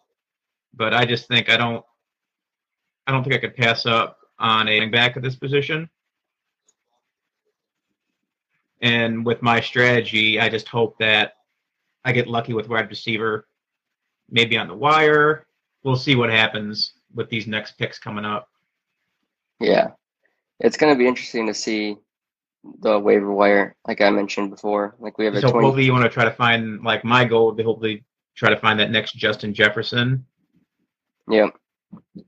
But I just think I don't, I don't think I could pass up on a back at this position. And with my strategy, I just hope that I get lucky with wide receiver, maybe on the wire. We'll see what happens with these next picks coming up. Yeah. It's going to be interesting to see the waiver wire, like I mentioned before. Like we have a So 20. hopefully you want to try to find like my goal would be hopefully try to find that next Justin Jefferson. Yeah.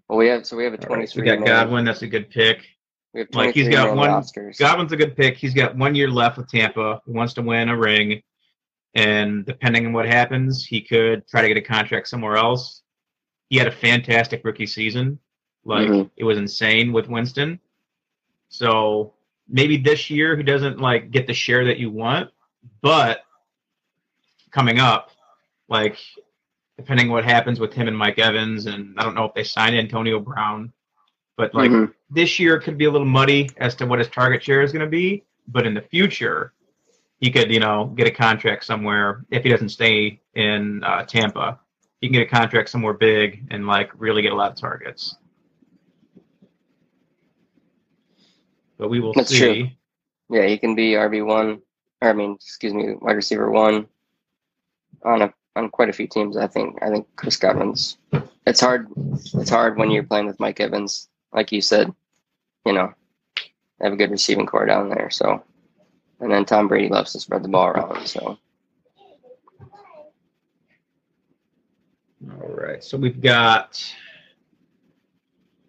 Well, we have so we have a twenty. 23. so we got Godwin, that's a good pick. We have Like, he's 23 got one- rosters. Godwin's a good pick. He's got one year left with Tampa. He wants to win a ring. And depending on what happens, he could try to get a contract somewhere else. He had a fantastic rookie season. Like Mhm. it was insane with Winston. So maybe this year he doesn't like get the share that you want, but coming up, like depending what happens with him and Mike Evans, and I don't know if they sign Antonio Brown, but like Mhm. this year could be a little muddy as to what his target share is going to be. But in the future, he could, you know, get a contract somewhere if he doesn't stay in uh, Tampa. He can get a contract somewhere big and like really get a lot of targets. But we will That's see. true. Yeah, he can be RB one, or I mean, excuse me, wide receiver one on a on quite a few teams. I think. I think Chris Godwin's. It's hard. It's hard when you're playing with Mike Evans, like you said. You know, they have a good receiving core down there. So, and then Tom Brady loves to spread the ball around. So, All right. So we've got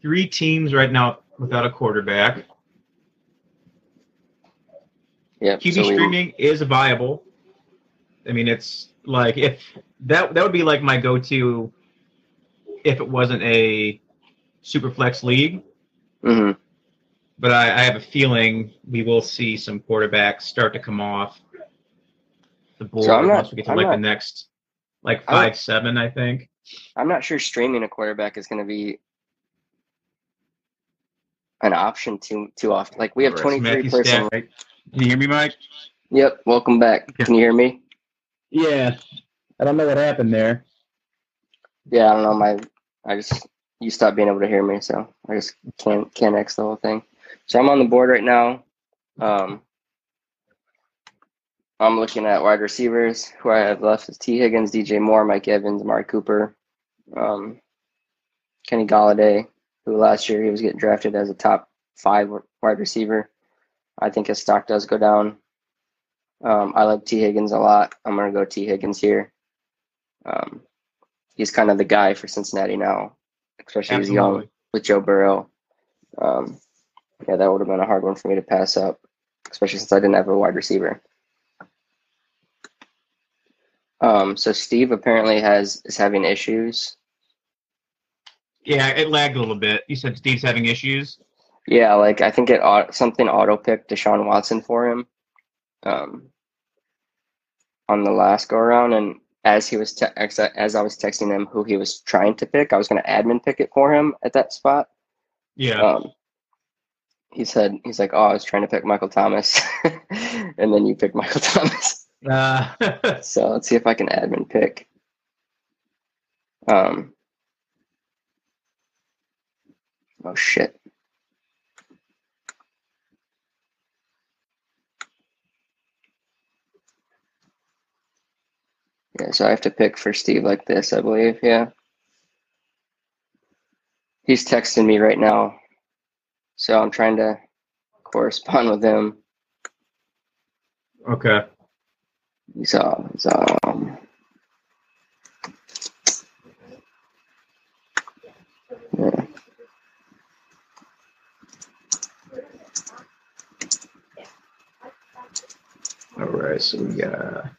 three teams right now without a quarterback. yeah. QB so we- streaming is viable. I mean, it's like if that that would be like my go-to if it wasn't a super flex league. Mhm. But I, I have a feeling we will see some quarterbacks start to come off the board I'm not- once we get to I'm like the next like I five seven. I think. I'm not sure streaming a quarterback is going to be an option too too often. Like we have All right, so 23 Matthew person. Stafford- Can you hear me, Mike? Yep. Welcome back. Can you hear me? Yeah. I don't know what happened there. Yeah, I don't know. My, I just you stopped being able to hear me, so I just can't can't X the whole thing. So I'm on the board right now. Um, I'm looking at wide receivers. Who I have left is Tee Higgins, DJ Moore, Mike Evans, Mark Cooper, um, Kenny Golladay, who last year he was getting drafted as a top five wide receiver. I think his stock does go down. Um, I like Tee Higgins a lot. I'm gonna go Tee Higgins here. Um, he's kind of the guy for Cincinnati now, especially he's young with Joe Burrow. Um, yeah, that would have been a hard one for me to pass up, especially since I didn't have a wide receiver. Um, so Steve apparently has is having issues. Yeah, it lagged a little bit. You said Steve's having issues. Yeah, like I think it something auto picked Deshaun Watson for him um, on the last go around, and as he was te- as I was texting him who he was trying to pick, I was going to admin pick it for him at that spot. Yeah. Um, he said he's like, oh, I was trying to pick Michael Thomas, (laughs) and then you picked Michael (laughs) Thomas. Uh. (laughs) so let's see if I can admin pick. Um. Oh shit. Yeah, so I have to pick for Steve like this, I believe. Yeah. He's texting me right now. So I'm trying to correspond with him. Okay. Uh, he's um. Yeah. All right. So we got.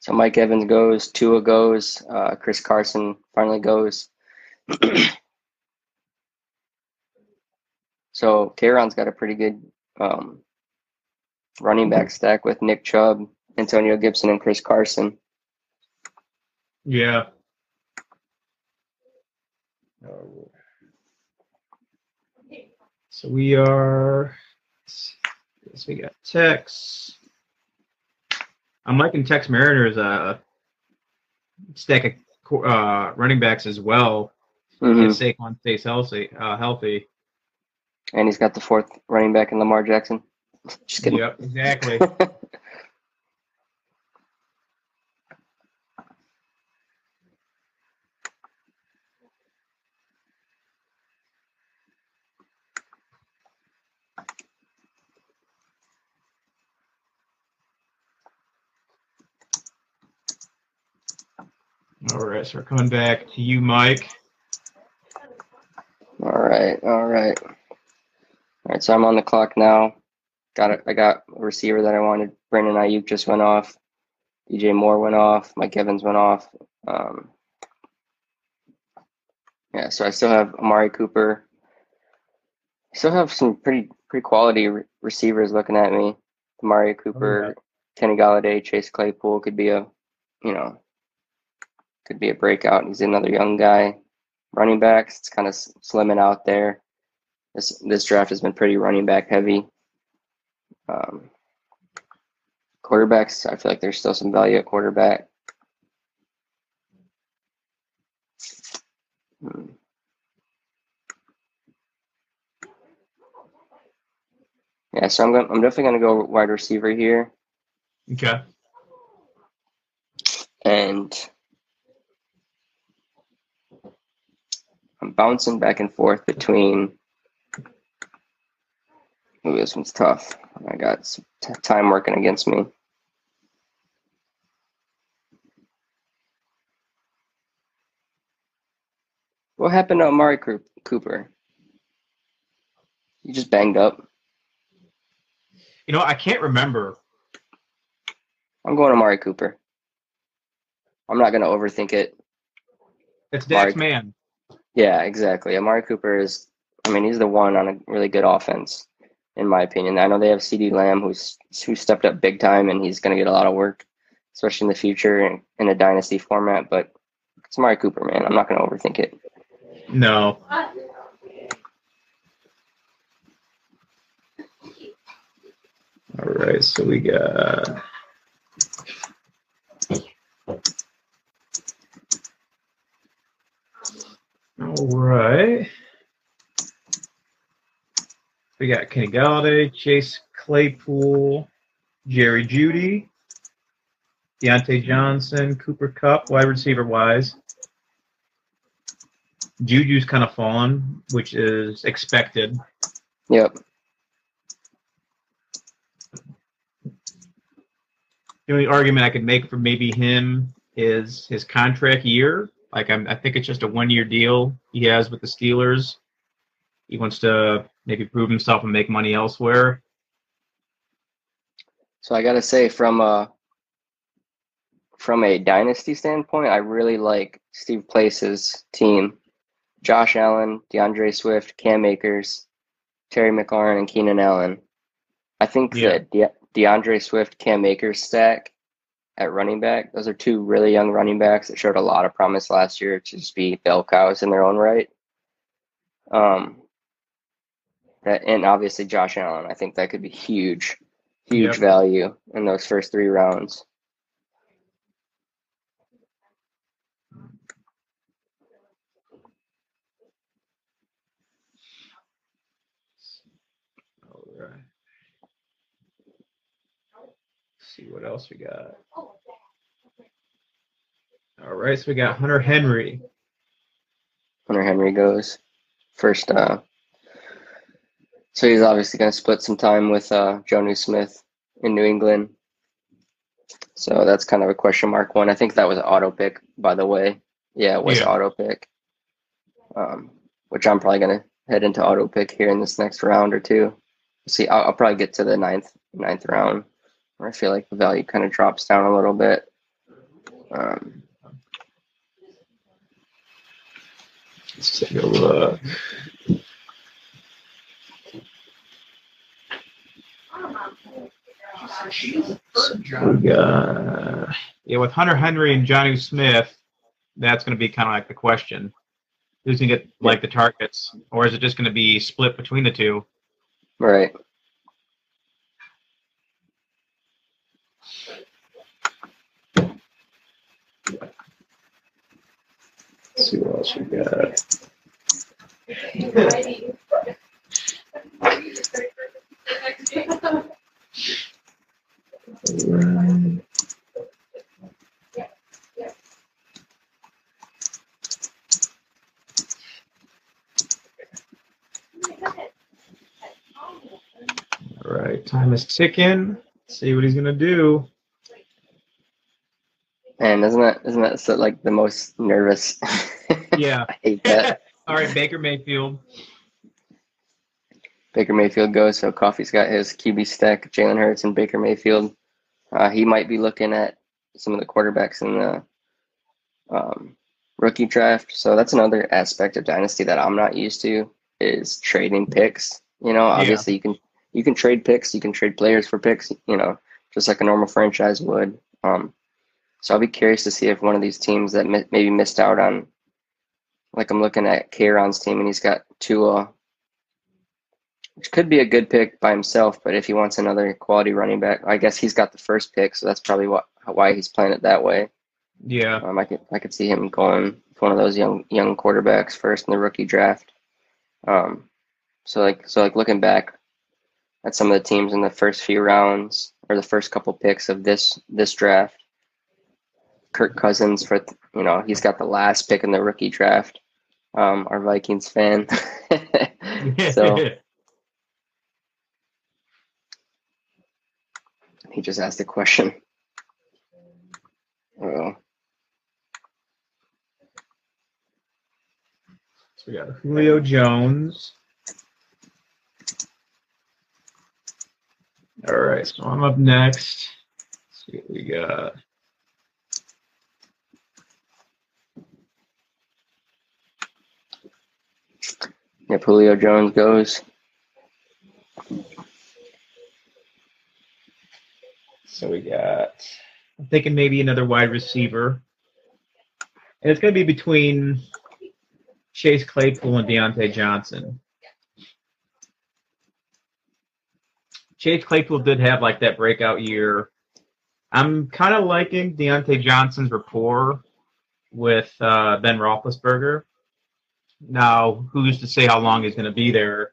So Mike Evans goes, Tua goes, uh, Chris Carson finally goes. (clears throat) so Kayron's got a pretty good um, running back stack with Nick Chubb, Antonio Gibson, and Chris Carson. Yeah. So we are. So we got Tex. I'm liking Tex Mariners uh stack of uh, running backs as well. Mhm. If Saquon stays healthy, uh, healthy. And he's got the fourth running back in Lamar Jackson. (laughs) Just kidding. Yep, exactly. (laughs) All right, so we're coming back to you, Mike. all right, all right, all right. So I'm on the clock now. Got it. I got a receiver that I wanted. Brandon Aiyuk just went off. DJ Moore went off. Mike Evans went off. Um, yeah, so I still have Amari Cooper. Still have some pretty pretty quality re- receivers looking at me. Amari Cooper, Kenny Golladay, Chase Claypool could be a, you know, could be a breakout. He's another young guy. Running backs, it's kind of slimming out there. This this draft has been pretty running back heavy. Um, quarterbacks, I feel like there's still some value at quarterback. Hmm. Yeah, so I'm going. I'm definitely going to go wide receiver here, Okay. and I'm bouncing back and forth between. Ooh, this one's tough. I got time working against me. What happened to Amari Cooper? You just banged up. You know, I can't remember. I'm going to Amari Cooper. I'm not going to overthink it. It's Dax Man. Yeah, exactly. Amari Cooper is, I mean, he's the one on a really good offense, in my opinion. I know they have CeeDee Lamb, who's who stepped up big time, and he's going to get a lot of work, especially in the future in, in a dynasty format. But it's Amari Cooper, man. I'm not going to overthink it. No. All right, so we got. All right. We got Kenny Golladay, Chase Claypool, Jerry Jeudy, Diontae Johnson, Cooper Kupp, wide receiver wise. Juju's kind of fallen, which is expected. Yep. The only argument I could make for maybe him is his contract year. Like I'm, I think it's just a one-year deal he has with the Steelers. He wants to maybe prove himself and make money elsewhere. So I got to say, from a from a dynasty standpoint, I really like Steve Place's team. Josh Allen, D'Andre Swift, Cam Akers, Terry McLaurin, and Keenan Allen. I think Yeah. that De- D'Andre Swift, Cam Akers stack at running back, those are two really young running backs that showed a lot of promise last year to just be bell cows in their own right. Um, that, and obviously Josh Allen. I think that could be huge, huge yep. value in those first three rounds. All right. Let's see what else we got. All right, so we got Hunter Henry. Hunter Henry goes first. Uh, so he's obviously going to split some time with uh, Jonnu Smith in New England. So that's kind of a question mark one. I think that was auto pick, by the way. Yeah, it was Yeah. auto pick. Um, which I'm probably going to head into auto pick here in this next round or two. See, I'll, I'll probably get to the ninth ninth round where I feel like the value kind of drops down a little bit. Um, Let's take a look. So we got, yeah, with Hunter Henry and Jonnu Smith, that's going to be kind of like the question. Who's going to get like the targets, or is it just going to be split between the two? right. Let's see what else we got. (laughs) All right, time is ticking. Let's see what he's going to do. And isn't that isn't that so, like the most nervous? (laughs) Yeah. I hate that. (laughs) All right, Baker Mayfield. Baker Mayfield goes. So Coffee's got his QB stack, Jalen Hurts and Baker Mayfield. Uh, he might be looking at some of the quarterbacks in the um, rookie draft. So that's another aspect of dynasty that I'm not used to is trading picks. You know, obviously you can you can trade picks, you can trade players for picks. You know, just like a normal franchise would. Um, so I'll be curious to see if one of these teams that mi- maybe missed out on, like I'm looking at Kieran's team and he's got Tua which could be a good pick by himself. But if he wants another quality running back, I guess he's got the first pick, so that's probably what why he's playing it that way. Yeah. Um, I could I could see him going one of those young young quarterbacks first in the rookie draft. Um, so like so like looking back at some of the teams in the first few rounds or the first couple picks of this this draft, Kirk Cousins for you know he's got the last pick in the rookie draft. Um, our Vikings fan. (laughs) so (laughs) he just asked a question. Oh, So we got Julio Jones. All right, so I'm up next. Let's see what we got. yeah, Julio Jones goes. So we got. I'm thinking maybe another wide receiver, and it's going to be between Chase Claypool and Diontae Johnson. Chase Claypool did have like that breakout year. I'm kind of liking Diontae Johnson's rapport with uh, Ben Roethlisberger. Now, who's to say how long he's going to be there?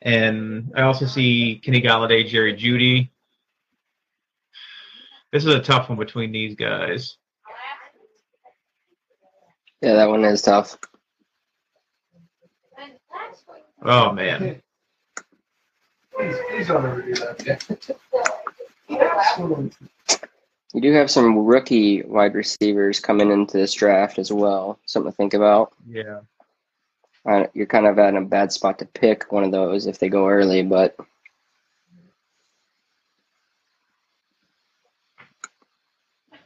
And I also see Kenny Golladay, Jerry Jeudy. This is a tough one between these guys. Yeah, that one is tough. Oh man, Please, please don't ever do that. You do have some rookie wide receivers coming into this draft as well. Something to think about. yeah. Uh, you're kind of at a bad spot to pick one of those if they go early, but I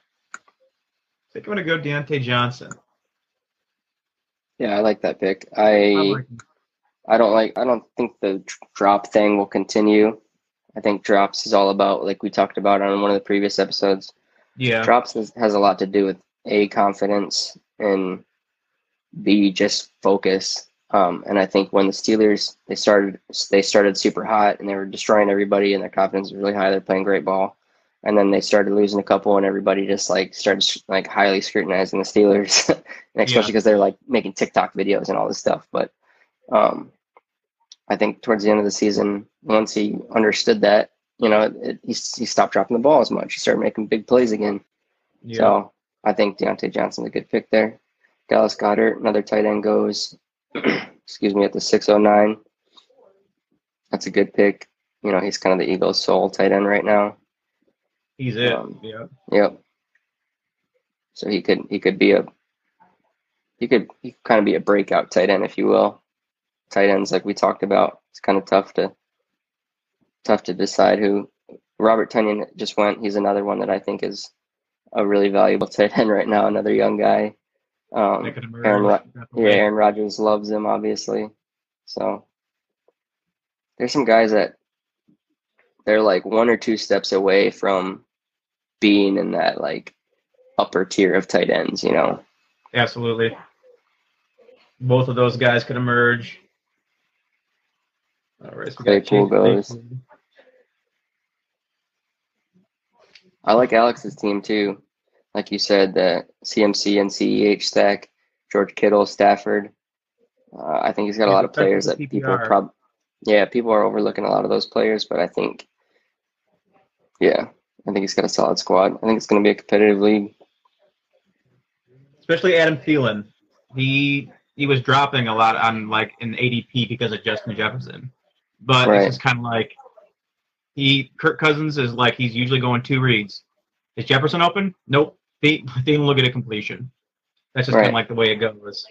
think I'm gonna go Diontae Johnson. yeah, I like that pick. I'm I liking- I don't like. I don't think the drop thing will continue. I think drops is all about like we talked about on one of the previous episodes. Yeah, Drops has, has a lot to do with a confidence and b just focus. Um, and I think when the Steelers they started they started super hot and they were destroying everybody and their confidence was really high. They're playing great ball, and then they started losing a couple and everybody just like started like highly scrutinizing the Steelers, (laughs) especially because they're like making TikTok videos and all this stuff. But um, I think towards the end of the season, once he understood that, you know, it, it, he, he stopped dropping the ball as much. He started making big plays again. Yeah. So I think Diontae Johnson's a good pick there. Dallas Goedert, another tight end goes, (clears throat) excuse me, at the 609. That's a good pick. You know, he's kind of the Eagles' sole tight end right now. he's it. um, yeah. Yep. So he could he could be a he could he could kind of be a breakout tight end, if you will. Tight ends, like we talked about, it's kind of tough to tough to decide who. Robert Tonyan just went. He's another one that I think is a really valuable (laughs) tight end right now. Another young guy. Um, That could emerge. Aaron yeah, Aaron Rodgers loves him, obviously. So there's some guys that they're like one or two steps away from being in that like upper tier of tight ends, you know. Absolutely. Both of those guys could emerge. All right. So we got Claypool goes. Claypool. I like Alex's team too. Like you said, the CMC and CEH stack, George Kittle, Stafford. Uh, I think he's got a lot of players that PPR. people are prob yeah, people are overlooking a lot of those players, but I think yeah, I think he's got a solid squad. I think it's going to be a competitive league. Especially Adam Thielen. He he was dropping a lot on like an ADP because of Justin Jefferson. But Right. is kind of like he Kirk Cousins is like he's usually going two reads. Is Jefferson open? Nope. They (laughs) they didn't look at a completion. That's just kind of like the way it goes.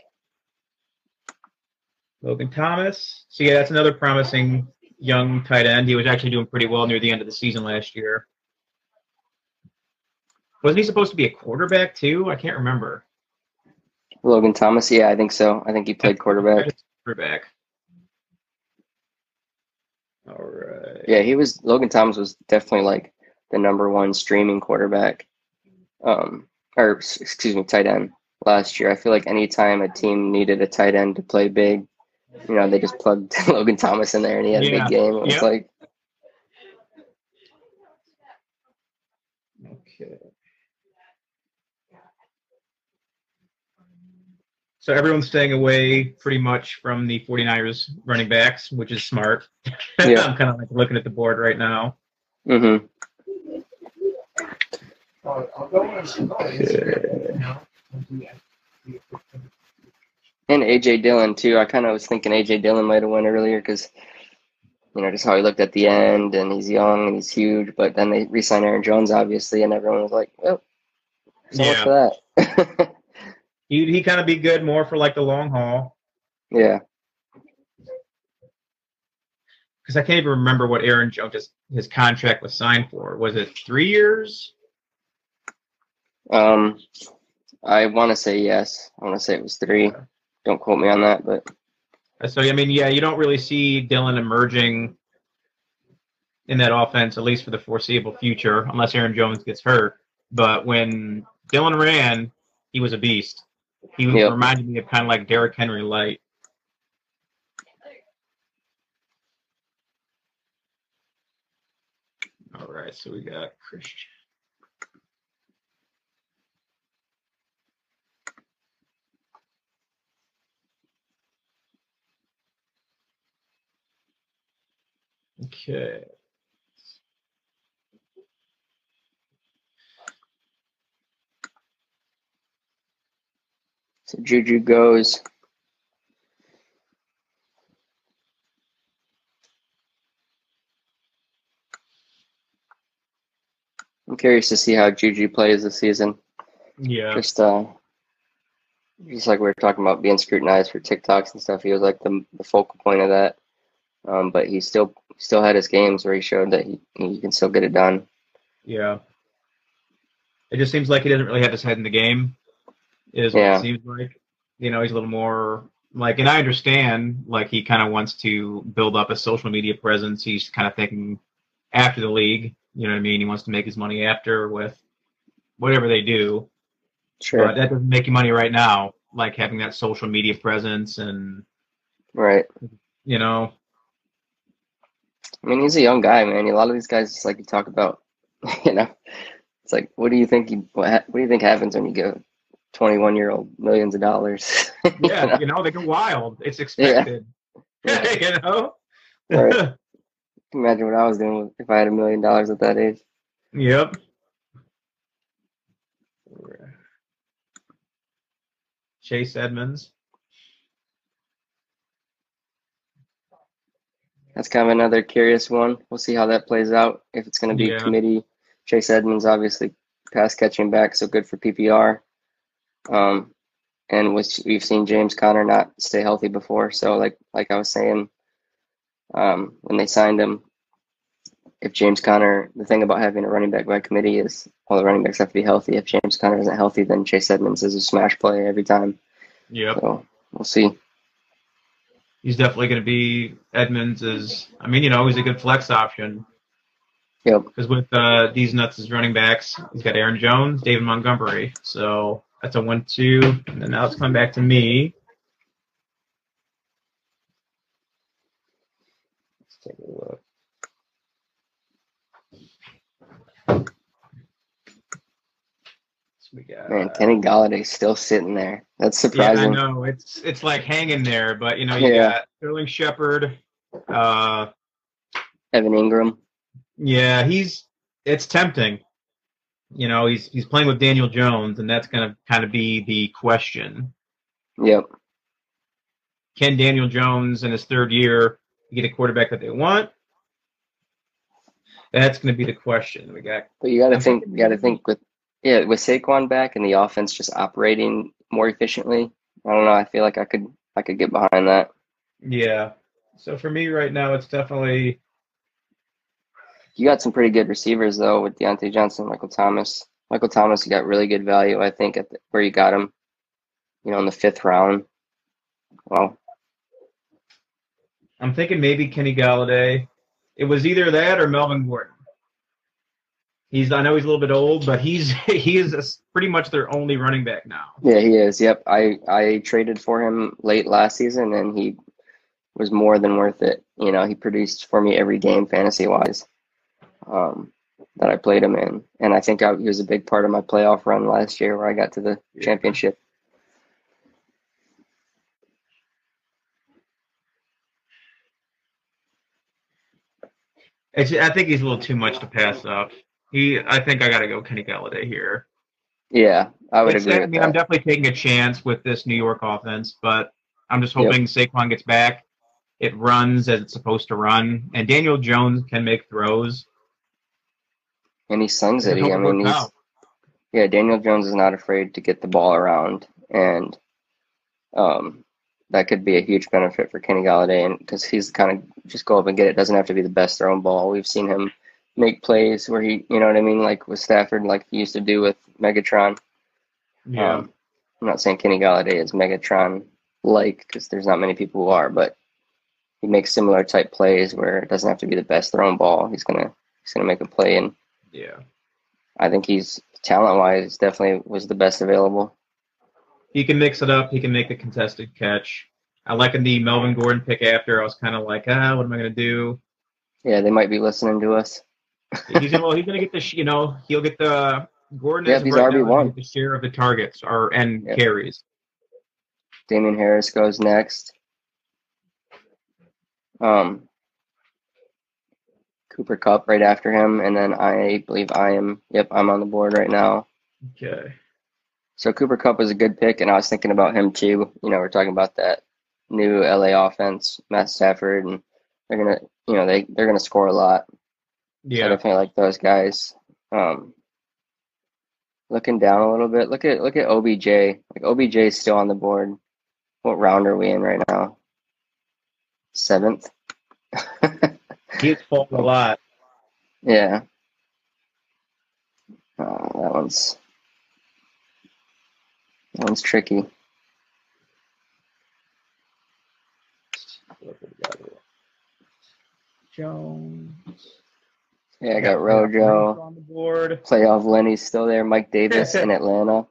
Logan Thomas. So yeah, that's another promising young tight end. He was actually doing pretty well near the end of the season last year. Wasn't he supposed to be a quarterback too? I can't remember. Logan Thomas, yeah, I think so. I think he played quarterback. Quarterback. All right. Yeah, he was Logan Thomas was definitely like the number one streaming quarterback. Um, or excuse me, tight end last year. I feel like anytime a team needed a tight end to play big, you know, they just plugged (laughs) Logan Thomas in there and he had a big game. It was yeah. like So everyone's staying away pretty much from the 49ers running backs, which is smart. (laughs) Yeah. I'm kind of like looking at the board right now. hmm Uh, I'll go on some Instagram, you know, and do that. And AJ Dillon too. I kind of was thinking AJ Dillon might have won earlier because, you know, just how he looked at the end, and he's young and he's huge. But then they re-signed Aaron Jones, obviously, and everyone was like, "Well, so much for that." (laughs) He he kind of be good more for like the long haul yeah, because I can't even remember what Aaron Jones his, contract was signed for. Was it three years? um, I want to say yes. I want to say it was three. Don't quote me on that, but So I mean, yeah, you don't really see Dillon emerging in that offense, at least for the foreseeable future, unless Aaron Jones gets hurt. But when Dillon ran, he was a beast. He Yep. reminded me of kind of like Derrick Henry light. All right, so we got Christian. Okay. So Juju goes. I'm curious to see how Juju plays this season. Yeah. just uh just like we were talking about being scrutinized for TikToks and stuff, he was like the, the focal point of that. Um, but he still still had his games where he showed that he, he can still get it done. Yeah. It just seems like he doesn't really have his head in the game. Is what it seems like. You know, he's a little more like, and I understand, like he kind of wants to build up a social media presence. He's kind of thinking after the league. You know what I mean? He wants to make his money after with whatever they do. Sure. But that doesn't make you money right now. Like having that social media presence and Right. you know, I mean, he's a young guy, man. A lot of these guys, just like you talk about, (laughs) you know, it's like, what do you think? You, what, what do you think happens when you give 21 year old millions of dollars? (laughs) You yeah, know? you know, they go wild. It's expected. (laughs) Yeah. you know? Right. (laughs) Imagine what I was doing if I had a million dollars at that age. Yep. Chase Edmonds. That's kind of another curious one. We'll see how that plays out. If it's going to be Yeah. committee, Chase Edmonds obviously pass catching back, so good for PPR. Um, and which we've seen James Conner not stay healthy before. So like like I was saying, um, when they signed him, if James Conner, the thing about having a running back by committee is all the running backs have to be healthy. If James Conner isn't healthy, then Chase Edmonds is a smash play every time. Yep. So we'll see. He's definitely going to be Edmonds. Is I mean, you know, he's a good flex option Yep. because with uh, these nuts as running backs, he's got Aaron Jones, David Montgomery. So that's a one-two, and then now it's coming back to me. Let's take a look. So we got Man, Kenny Golladay's still sitting there. That's surprising. Yeah, I know it's it's like hanging there, but you know you Yeah. got Sterling Shepard. Uh, Evan Engram. yeah, he's it's tempting. You know, he's he's playing with Daniel Jones, and that's gonna kind of be the question. Yep. Can Daniel Jones in his third year get a quarterback that they want? That's gonna be the question. We got But you got to think. You got to think with yeah with Saquon back and the offense just operating more efficiently. I don't know. I feel like I could I could get behind that. yeah. So for me right now, it's definitely You got some pretty good receivers though with Diontae Johnson, Michael Thomas. Michael Thomas, you got really good value. I think at the, where you got him. You know, in the fifth round. Well, I'm thinking maybe Kenny Golladay. It was either that or Melvin Gordon. He's I know he's a little bit old, but he's (laughs) he is a, pretty much their only running back now. yeah, he is. Yep. I I traded for him late last season, and he was more than worth it. You know, he produced for me every game fantasy wise. Um, that I played him in, and I think I, he was a big part of my playoff run last year, where I got to the Yeah. championship. It's, I think he's a little too much to pass up. He I think I got to go Kenny Golladay here. Yeah, I would It's- agree I mean, I'm definitely taking a chance with this New York offense, but I'm just hoping Saquon gets back. It runs as it's supposed to run, and Daniel Jones can make throws. And he slings I it. He, I mean, he's out. yeah. Daniel Jones is not afraid to get the ball around, and um, that could be a huge benefit for Kenny Golladay, and because he's kind of just go up and get it. Doesn't have to be the best thrown ball. We've seen him make plays where he, you know what I mean, like with Stafford, like he used to do with Megatron. Yeah, Um, I'm not saying Kenny Golladay is Megatron like because there's not many people who are, but he makes similar type plays where it doesn't have to be the best thrown ball. He's gonna he's gonna make a play, and yeah. I think he's talent wise definitely was the best available. He can mix it up. He can make a contested catch. I like the Melvin Gordon pick after. I was kind of like, ah, what am I gonna do? Yeah, they might be listening to us. He's well, he's gonna get the, you know, he'll get the Gordon. Yeah, is he's right RB1. gonna get the share of the targets or and Yeah. carries. Damien Harris goes next. Um, Cooper Kupp right after him, and then I believe I am. Yep, I'm on the board right now. Okay. So Cooper Kupp was a good pick, and I was thinking about him too. You know, we're talking about that new LA offense, Matt Stafford, and they're gonna, you know, they they're gonna score a lot. So I Yeah. definitely like those guys. Um, looking down a little bit, look at look at OBJ. Like OBJ is still on the board. What round are we in right now? Seventh. (laughs) He's fallen a lot. yeah. Oh, that one's that one's tricky. Jones. Yeah, I got Rojo. on the board. Playoff Lenny's still there. Mike Davis (laughs) in Atlanta.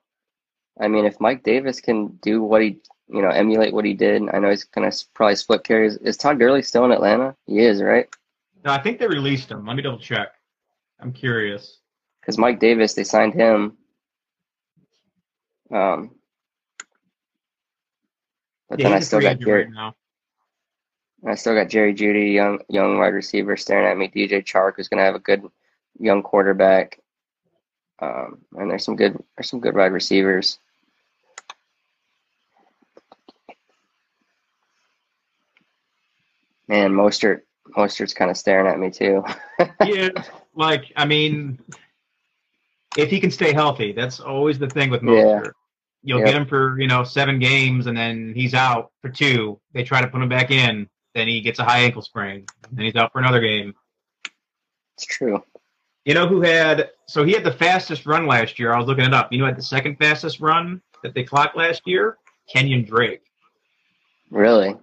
I mean, if Mike Davis can do what he, you know, emulate what he did, I know he's gonna probably split carries. Is Todd Gurley still in Atlanta? He is, right? No, I think they released him. Let me double check. I'm curious. Because Mike Davis, they signed him. Um, but Yeah, then I still got Garrett. right now. I still got Jerry Jeudy, young young wide receiver, staring at me. DJ Chark, who's going to have a good young quarterback, um, and there's some good there's some good wide receivers. Man, Mostert Mostert's kind of staring at me too. (laughs) yeah, like I mean, if he can stay healthy, that's always the thing with Yeah. You'll Yep. get him for you know seven games, and then he's out for two. They try to put him back in, then he gets a high ankle sprain, then he's out for another game. It's true. You know who had? So he had the fastest run last year. I was looking it up. You know, had the second fastest run that they clocked last year. Kenyan Drake. Really?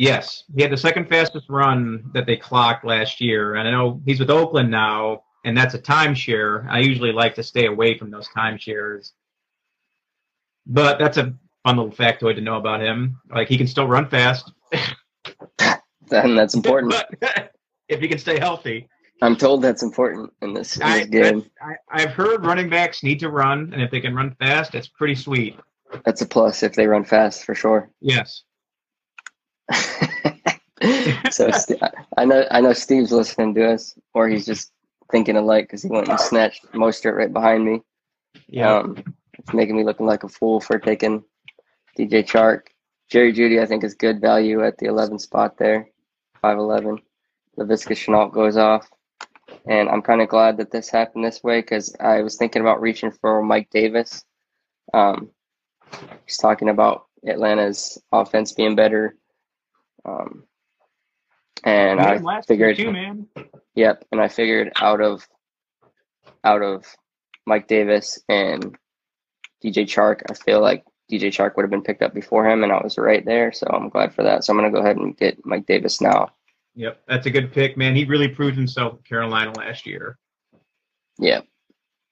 Yes, he had the second fastest run that they clocked last year, and I know he's with Oakland now, and that's a timeshare. I usually like to stay away from those timeshares, but that's a fun little factoid to know about him. Like he can still run fast, (laughs) and that's important. (laughs) if he can stay healthy. I'm told that's important in this, in I, game. I, I've heard running backs need to run, and if they can run fast, it's pretty sweet. That's a plus if they run fast for sure. Yes. (laughs) so St- I know I know Steve's listening to us, or he's just thinking alike because he went and snatched Mostert right behind me. Yeah. Um, it's making me looking like a fool for taking DJ Chark. Jerry Jeudy, I think, is good value at the 11 spot there, 5'11. Laviska Shenault goes off. And I'm kind of glad that this happened this way because I was thinking about reaching for Mike Davis. Um, he's talking about Atlanta's offense being better. Um, and I last figured, too, man. Yep, and I figured out of out of Mike Davis and DJ Chark, I feel like DJ Chark would have been picked up before him, and I was right there. So I'm glad for that. So I'm gonna go ahead and get Mike Davis now. Yep, that's a good pick, man. He really proved himself in Carolina last year. Yeah,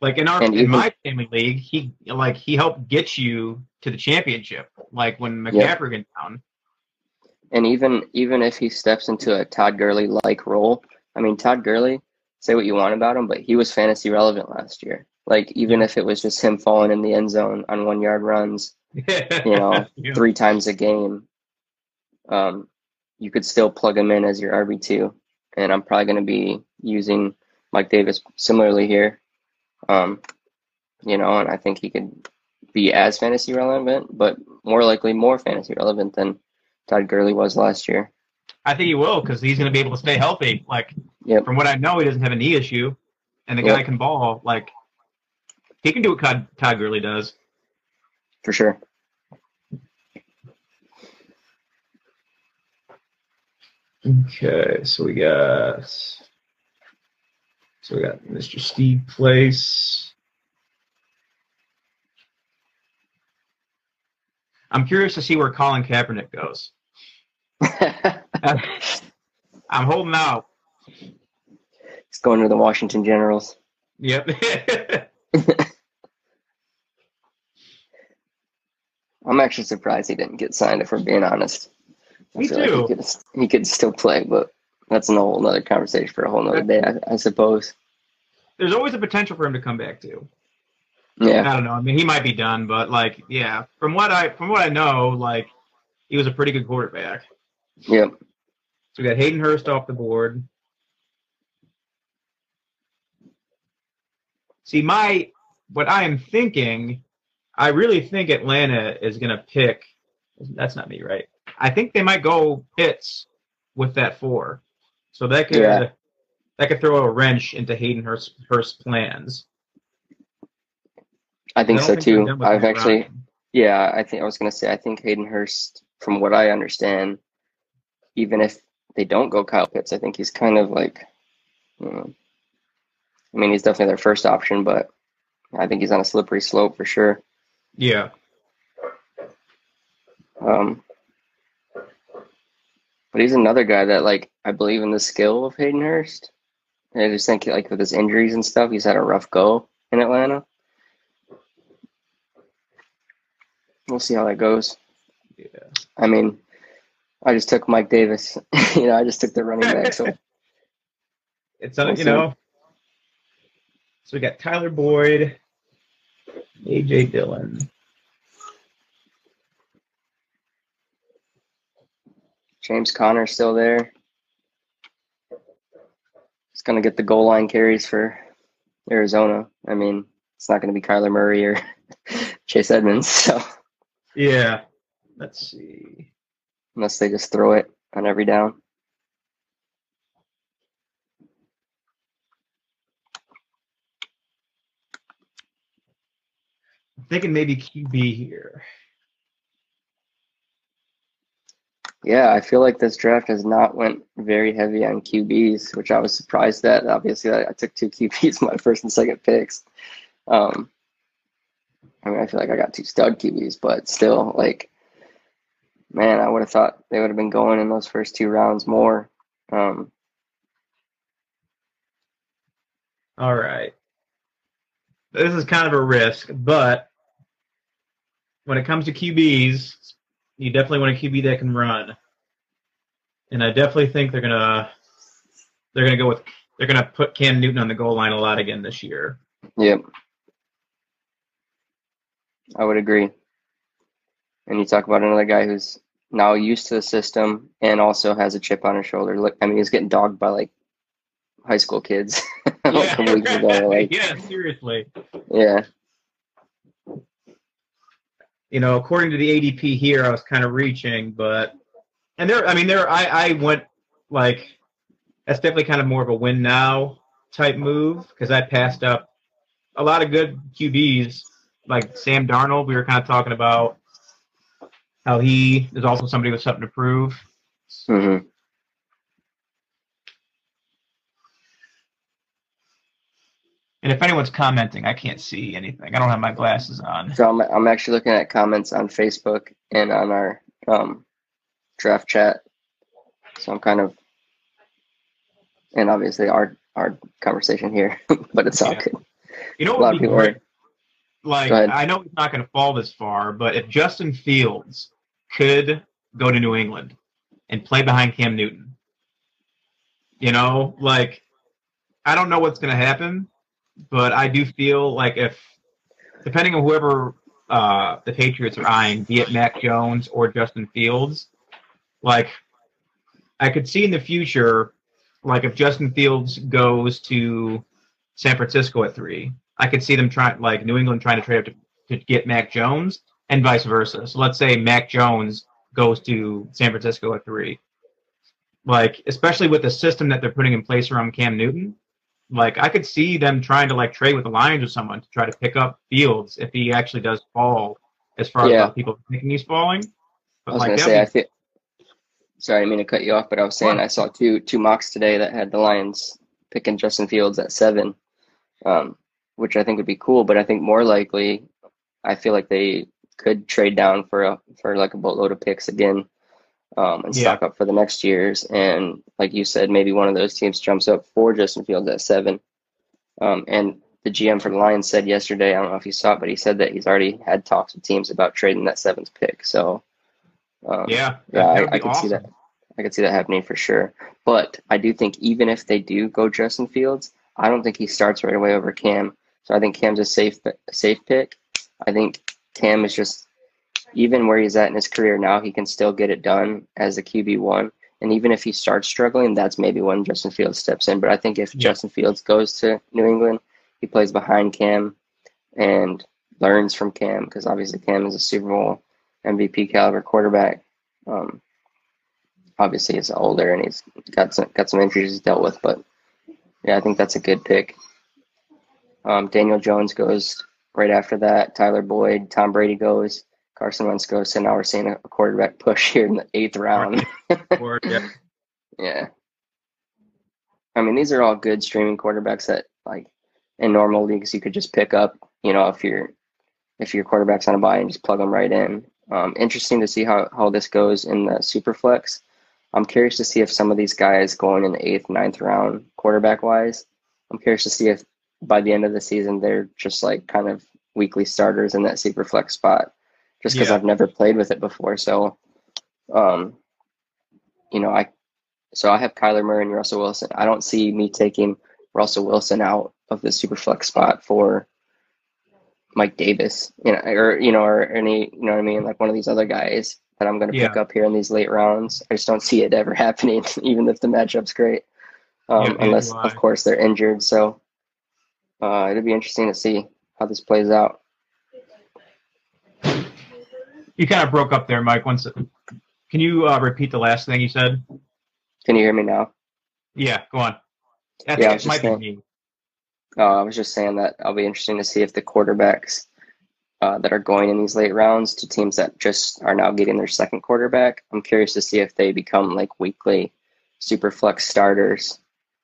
Like in our And in even- my family league, he like he helped get you to the championship. Like when McCaffrey went down. And even even if he steps into a Todd Gurley like role, I mean Todd Gurley, say what you want about him, but he was fantasy relevant last year. Like even if it was just him falling in the end zone on one yard runs, (laughs) you know, three times a game, um, you could still plug him in as your RB two. And I'm probably going to be using Mike Davis similarly here. Um, you know, and I think he could be as fantasy relevant, but more likely more fantasy relevant than Todd Gurley was last year. I think he will because he's going to be able to stay healthy. Like Yep. from what I know, he doesn't have a knee issue, and the Yep. guy can ball. Like he can do what Todd, Todd Gurley does. For sure. Okay, so we got so we got Mr. Steve Place. I'm curious to see where Colin Kaepernick goes. (laughs) I'm holding out. He's going to the Washington Generals. Yep. (laughs) I'm actually surprised he didn't get signed, if we're being honest. I Me feel like he could, he could still play, but that's a whole nother conversation for a whole other day, I, I suppose. There's always a potential for him to come back too. Yeah, I don't know. I mean, he might be done, but like, yeah, from what I from what I know, like, he was a pretty good quarterback. Yep. So we got Hayden Hurst off the board. See, my what I am thinking, I really think Atlanta is going to pick. That's not me, right? I think they might go Pitts with that four, so that could Yeah. that could throw a wrench into Hayden Hurst, Hurst's plans. I think I so they're too. I've actually, yeah, I think I was going to say, I think Hayden Hurst, from what I understand, even if they don't go Kyle Pitts, I think he's kind of like, mm, I mean, he's definitely their first option, but I think he's on a slippery slope for sure. Yeah, Um, but he's another guy that, like, I believe in the skill of Hayden Hurst. And I just think, like, with his injuries and stuff, he's had a rough go in Atlanta. We'll see how that goes. yeah. I mean, I just took Mike Davis. (laughs) you know, I just took the running back. So (laughs) It's uh, We'll you know. So we got Tyler Boyd, AJ Dillon. James Conner's still there. He's going to get the goal line carries for Arizona. I mean, it's not going to be Kyler Murray or (laughs) Chase Edmonds, so Yeah. Let's see. Unless they just throw it on every down. I'm thinking maybe QB here. Yeah, I feel like this draft has not went very heavy on QBs, which I was surprised at. Obviously, I, I took two (laughs) QBs my first and second picks. Um, I mean, I feel like I got two stud QBs, but still, like, man, I would have thought they would have been going in those first two rounds more. Um, All right. This is kind of a risk, but when it comes to QBs, you definitely want a QB that can run. And I definitely think they're gonna they're gonna go with they're gonna put Cam Newton on the goal line a lot again this year. yep, I would agree. And you talk about another guy who's now used to the system and also has a chip on his shoulder. Look, I mean, he's getting dogged by like high school kids. (laughs) a couple weeks ago, like, (laughs) yeah, seriously. yeah. you know, according to the ADP here, I was kind of reaching, but and there, I mean, there, I, I went like that's definitely kind of more of a win now type move because I passed up a lot of good QBs like Sam Darnold. We were kind of talking about how he is also somebody with something to prove. hmm And if anyone's commenting, I can't see anything. I don't have my glasses on. So I'm, I'm actually looking at comments on Facebook and on our um, draft chat. So I'm kind of, and obviously our our conversation here, (laughs) but it's all Yeah. good. You know A what lot of people great? are, Like, I know he's not going to fall this far, but if Justin Fields could go to New England and play behind Cam Newton, you know, like, I don't know what's going to happen, but I do feel like if, depending on whoever uh, the Patriots are eyeing, be it Mac Jones or Justin Fields, like, I could see in the future, like, if Justin Fields goes to San Francisco at three, I could see them trying, like New England trying to trade up to, to get Mac Jones and vice versa. So let's say Mac Jones goes to San Francisco at three. Like, especially with the system that they're putting in place around Cam Newton, like I could see them trying to like trade with the Lions or someone to try to pick up Fields if he actually does fall as far Yeah. as people thinking he's falling. I was like gonna say, I would- feel. Sorry, I didn't mean to cut you off, but I was saying What? I saw two two mocks today that had the Lions picking Justin Fields at seven, um, which I think would be cool. But I think more likely, I feel like they could trade down for a for like a boatload of picks again, um, and Yeah. stock up for the next years. And like you said, maybe one of those teams jumps up for Justin Fields at seven. Um, and the GM for the Lions said yesterday, I don't know if you saw it, but he said that he's already had talks with teams about trading that seventh pick. So. Um, yeah, yeah, I, I can awesome. see that. I could see that happening for sure. But I do think even if they do go Justin Fields, I don't think he starts right away over Cam. So I think Cam's a safe a safe pick. I think Cam is just even where he's at in his career now, he can still get it done as a QB one. And even if he starts struggling, that's maybe when Justin Fields steps in. But I think if Yeah. Justin Fields goes to New England, he plays behind Cam and learns from Cam because obviously Cam is a Super Bowl MVP caliber quarterback. Um, obviously, he's older and he's got some got some injuries he's dealt with, but yeah, I think that's a good pick. Um, Daniel Jones goes right after that. Tyler Boyd, Tom Brady goes. Carson Wentz goes. So now we're seeing a quarterback (laughs) push here in the eighth round. (laughs) Yeah. Yeah. I mean, these are all good streaming quarterbacks that, like, in normal leagues, you could just pick up. You know, if you're if your quarterback's on a buy and just plug them right in. Um, interesting to see how how this goes in the super flex. I'm curious to see if some of these guys going in the eighth, ninth round, quarterback wise. I'm curious to see if by the end of the season they're just like kind of weekly starters in that super flex spot. Just because Yeah. I've never played with it before, so um, you know, I so I have Kyler Murray and Russell Wilson. I don't see me taking Russell Wilson out of the super flex spot for Mike Davis, you know, or you know, or any, you know what I mean, like one of these other guys. that I'm going to pick up here in these late rounds. I just don't see it ever (laughs) happening, even if the matchup's great, um, Yeah, unless of course they're injured. So uh, it'll be interesting to see how this plays out. You kind of broke up there, Mike. Once, can you uh, repeat the last thing you said? Can you hear me now? Yeah, go on. Think Yeah, I was might just be saying- Uh, I was just saying that I'll be interesting to see if the quarterbacks uh, that are going in these late rounds to teams that just are now getting their second quarterback. I'm curious to see if they become like weekly super flex starters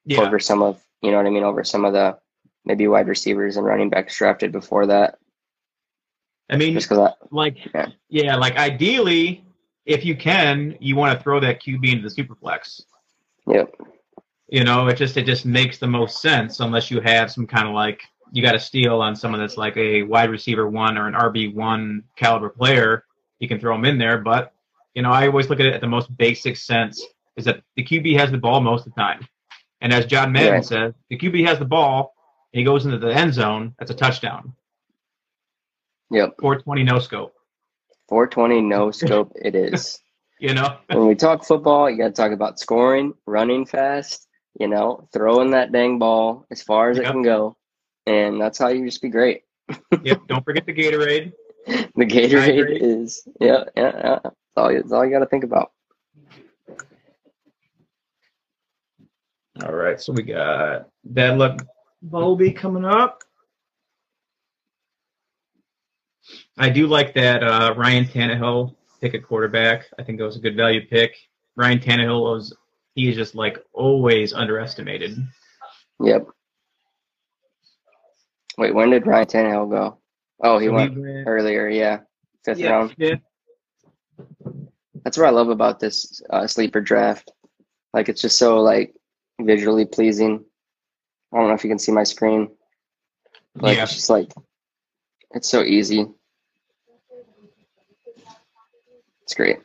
Yeah, over some of you know what I mean over some of the maybe wide receivers and running backs drafted before that. I mean, Just like, Yeah. yeah, like ideally, if you can, you want to throw that QB into the superflex. yep, You know, it just it just makes the most sense unless you have some kind of like you got to steal on someone that's like a wide receiver one or an RB one caliber player. You can throw them in there, but you know, I always look at it at the most basic sense is that the QB has the ball most of the time, and as John Madden Right. says, the QB has the ball and he goes into the end zone. That's a touchdown. yep. 420 no scope. 420 no scope. it is. (laughs) You know, When we talk football, you got to talk about scoring, running fast. You know, throwing that dang ball as far as it can go, and that's how you just be great. (laughs) yep. Don't forget the Gatorade. The Gatorade Hydrate. is yeah, yeah, yeah. That's all, you- that's all you got to think about. All right, so we got Bad Luck Bowlby coming up. I do like that uh, Ryan Tannehill pick at quarterback. I think that was a good value pick. Ryan Tannehill was he is just like always underestimated. Yep. Wait, when did Ryan Tannehill go? Oh, he So went went- earlier. Yeah, fifth yeah, round. fifth. That's what I love about this uh, sleeper draft. Like it's just so like visually pleasing. I don't know if you can see my screen. Like yeah. it's just like it's so easy. It's great.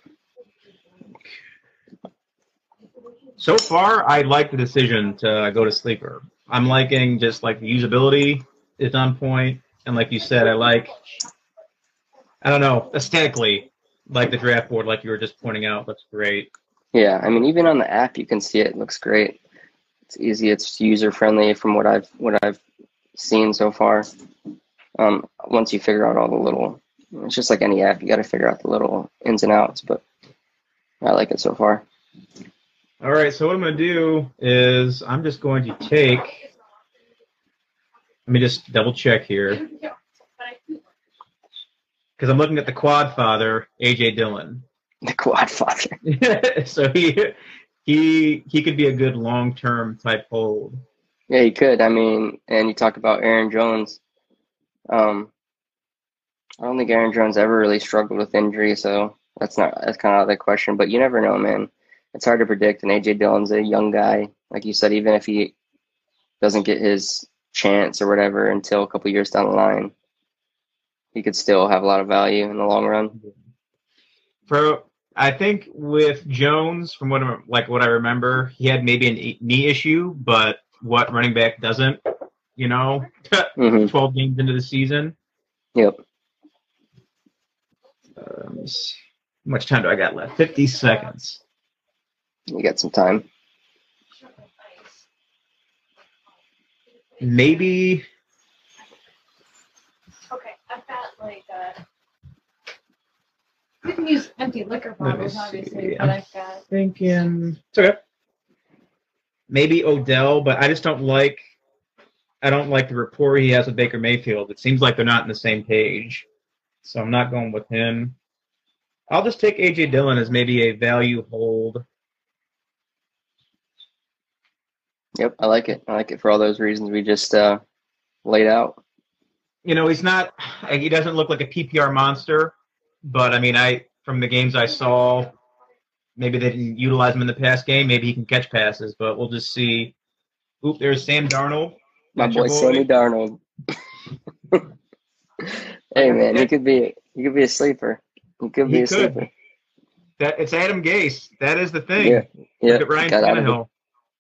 So far, I like the decision to go to sleeper. I'm liking just like the usability is on point, and like you said, I like. I don't know aesthetically, like the draft board, like you were just pointing out, looks great. Yeah, I mean even on the app you can see it. it looks great. It's easy. It's user friendly from what I've what I've seen so far. Um, once you figure out all the little, it's just like any app. You got to figure out the little ins and outs. But I like it so far. All right, so what I'm going to do is I'm just going to take. Let me just double check here because I'm looking at the quad father, AJ Dillon. The quad father. (laughs) so he he he could be a good long term type hold. Yeah, he could. I mean, and you talk about Aaron Jones. Um, I don't think Aaron Jones ever really struggled with injury, so that's not that's kind of out of the question. But you never know, man. It's hard to predict. And AJ Dillon's a young guy, like you said. Even if he doesn't get his chance or whatever until a couple years down the line, he could still have a lot of value in the long run. For I think with Jones, from what I'm, like what I remember, he had maybe a knee- issue, but what running back doesn't? You know, (laughs) hmm 12 games into the season. Yep. Uh, let me see. How much time do I got left? 50 seconds. You got some time. Maybe Okay, I've got like uh You can use empty liquor Let me bottles, see. obviously, I'm but I've got. thinking. It's okay. Maybe Odell, but I just don't like. I don't like the rapport he has with Baker Mayfield. It seems like they're not on the same page, so I'm not going with him. I'll just take AJ Dillon as maybe a value hold. Yep, I like it. I like it for all those reasons we just uh, laid out. You know, he's not. He doesn't look like a PPR monster, but I mean, I from the games I saw, maybe they didn't utilize him in the past game. Maybe he can catch passes, but we'll just see. Oop, there's Sam Darnold. My your boy Sammy Darnold. (laughs) hey man, he could be he could be a sleeper. He could be He a could. sleeper. That it's Adam Gase. That is the thing. Yeah, yeah. Look at Ryan got out of the,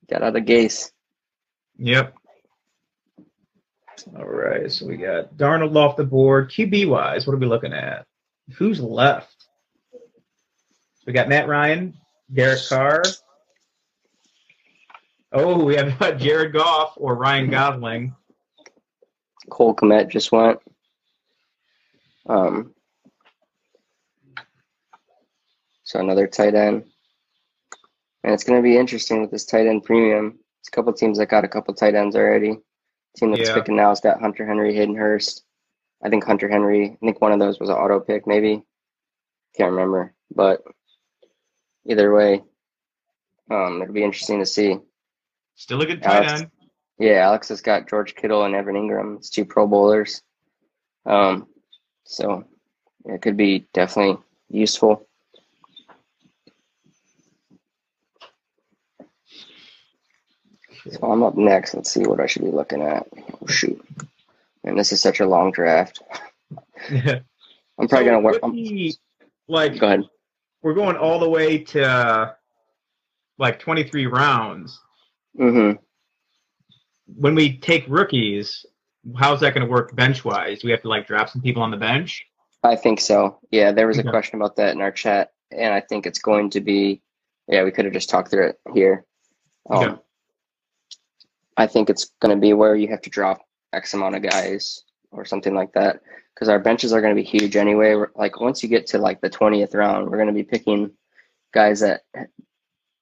got out of Gase. Yep. All right, so we got Darnold off the board. QB wise, what are we looking at? Who's left? We got Matt Ryan, Derek Carr. Oh, we have (laughs) Jared Goff or Ryan Gosling. Cole Kmet just went. Um, so another tight end. And it's going to be interesting with this tight end premium. It's a couple teams that got a couple tight ends already. Team that's Yeah. picking now has got Hunter Henry, Hayden Hurst. I think Hunter Henry, I think one of those was an auto pick, maybe. Can't remember. But either way, um, it'll be interesting to see. Still a good tight Alex. end. Yeah, Alex has got George Kittle and Evan Engram. It's two Pro Bowlers. Um, so it could be definitely useful. So I'm up next. Let's see what I should be looking at. Oh shoot! And this is such a long draft. (laughs) I'm probably So gonna work. with like go ahead. We're going all the way to uh, like 23 rounds. hmm When we take rookies, how's that going to work bench wise? Do we have to like drop some people on the bench? I think so. Yeah, there was a Okay. question about that in our chat, and I think it's going to be. Yeah, we could have just talked through it here. Um, Okay. I think it's going to be where you have to drop X amount of guys or something like that, because our benches are going to be huge anyway. We're- Like once you get to like the twentieth round, we're going to be picking guys that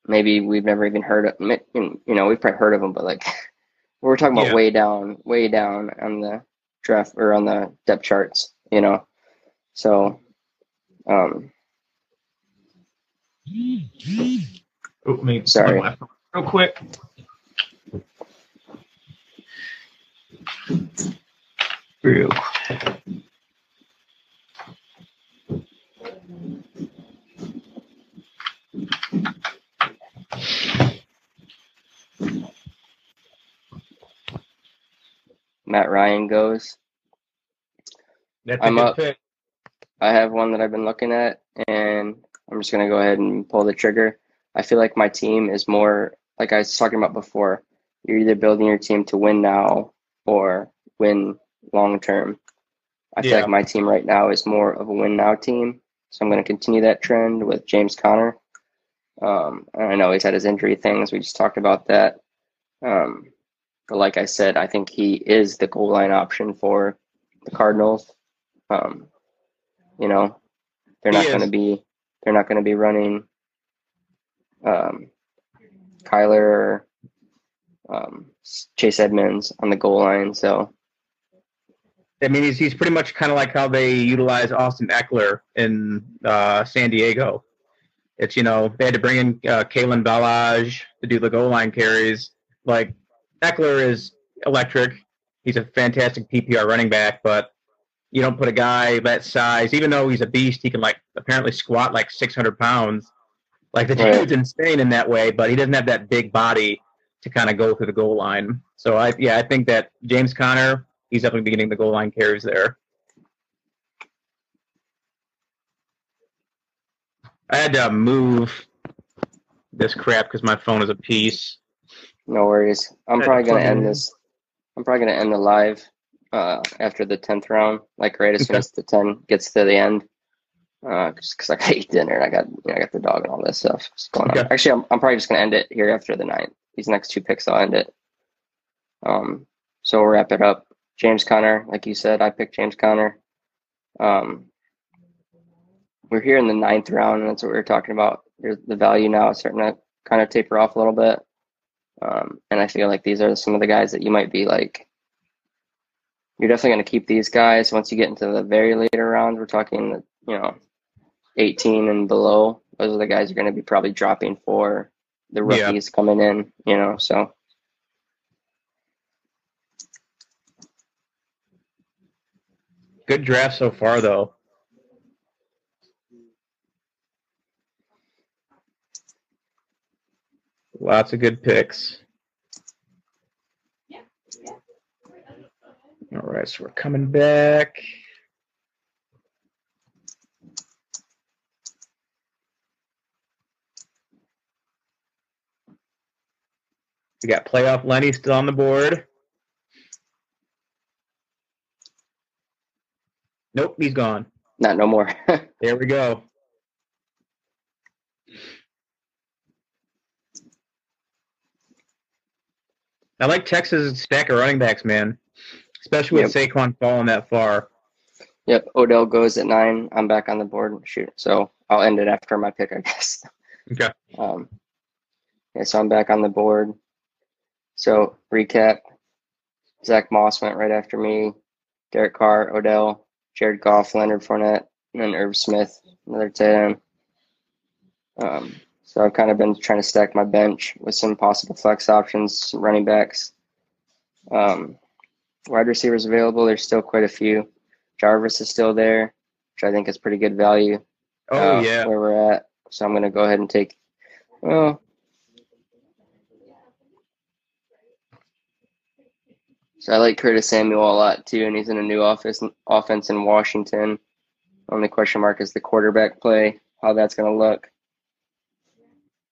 maybe we've never even heard of. You know, we've probably heard of them, but like (laughs) we're talking about Yeah. way down, way down on the draft or on the depth charts. You know, so um, Oh, me Sorry. real quick. Real quick. Matt Ryan goes. That's I'm up. pick. I have one that I've been looking at, and I'm just gonna go ahead and pull the trigger. I feel like my team is more like I was talking about before. You're either building your team to win now or win long term. I feel like my team right now is more of a win now team, so I'm going to continue that trend with James Conner. Um, I know he's had his injury things. We just talked about that. Um, but like I said, I think he is the goal line option for the Cardinals. Um, you know, they're not going to be they're not going to be running um, Kyler or um, Chase Edmonds on the goal line. So I mean, he's, he's pretty much kind of like how they utilize Austin Ekeler in uh, San Diego. It's, you know, they had to bring in uh, Kalen Ballage to do the goal line carries. Like, Ekeler is electric. He's a fantastic PPR running back, but you don't put a guy that size, even though he's a beast, he can, like, apparently squat like 600 pounds. Like, the Right. dude's insane in that way, but he doesn't have that big body to kind of go through the goal line. So, I yeah, I think that James Conner, he's definitely be getting the goal line carries there. I had to move this crap because my phone is a piece. no worries. I'm probably going to end this. I'm probably going to end the live uh, after the tenth round, like right as soon as the ten gets to the end. Uh, just because I got to (laughs) eat dinner and I got you know, I got the dog and all this stuff just going on. Okay. Actually, I'm, I'm probably just going to end it here after the ninth. These next two picks, I'll end it. Um, so we'll wrap it up. James Conner, like you said, I picked James Conner. Um, we're here in the ninth round, and that's what we were talking about. There's the value now is starting to kind of taper off a little bit. Um, and I feel like these are some of the guys that you might be like, you're definitely going to keep these guys once you get into the very later rounds. We're talking, you know, 18 and below. Those are the guys you're going to be probably dropping for the Yeah. rookies coming in, you know, so. Good draft so far, though. Lots of good picks. All right, so we're coming back. We got playoff Lenny still on the board. Nope, he's gone. Not no more. (laughs) there we go. I like Texas' stack of running backs, man. Especially with yep. Saquon falling that far. Yep. Odell goes at nine. I'm back on the board. Shoot. So I'll end it after my pick, I guess. (laughs) Okay. Um, yeah, so I'm back on the board. So recap. Zach Moss went right after me. Derek Carr, Odell, Jared Goff, Leonard Fournette, and then Irv Smith, another tight end. Um, so I've kind of been trying to stack my bench with some possible flex options, some running backs. Um, wide receivers available. There's still quite a few. Jarvis is still there, which I think is pretty good value. Oh uh, yeah. where we're at. So I'm going to go ahead and take. Well, so I like Curtis Samuel a lot too, and he's in a new office offense in Washington. Only question mark is the quarterback play, how that's going to look.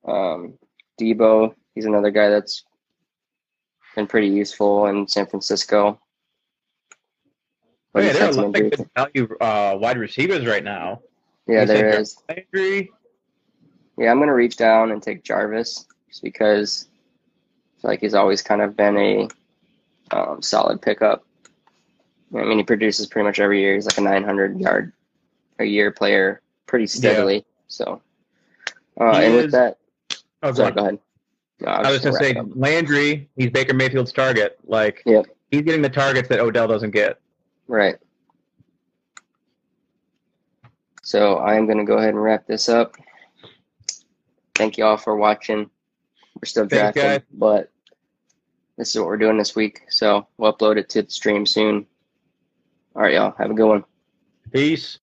Um, Deebo, he's another guy that's been pretty useful in San Francisco. Oh, yeah, there are a lot of good value uh, wide receivers right now. yeah, You there Jarvis. Landry. Yeah, I'm gonna reach down and take Jarvis just because I feel like he's always kind of been a um, solid pickup. I mean, he produces pretty much every year. He's like a 900 yard a year player, pretty steadily. So, uh, and is- with that, Oh, sorry, go ahead. No, I was to say gonna wrap up. Landry. He's Baker Mayfield's target. Like he's getting the targets that Odell doesn't get. right. So I am gonna go ahead and wrap this up. Thank you all for watching. We're still Thanks, drafting, guys. but this is what we're doing this week. So we'll upload it to the stream soon. All right, y'all. Have a good one. Peace.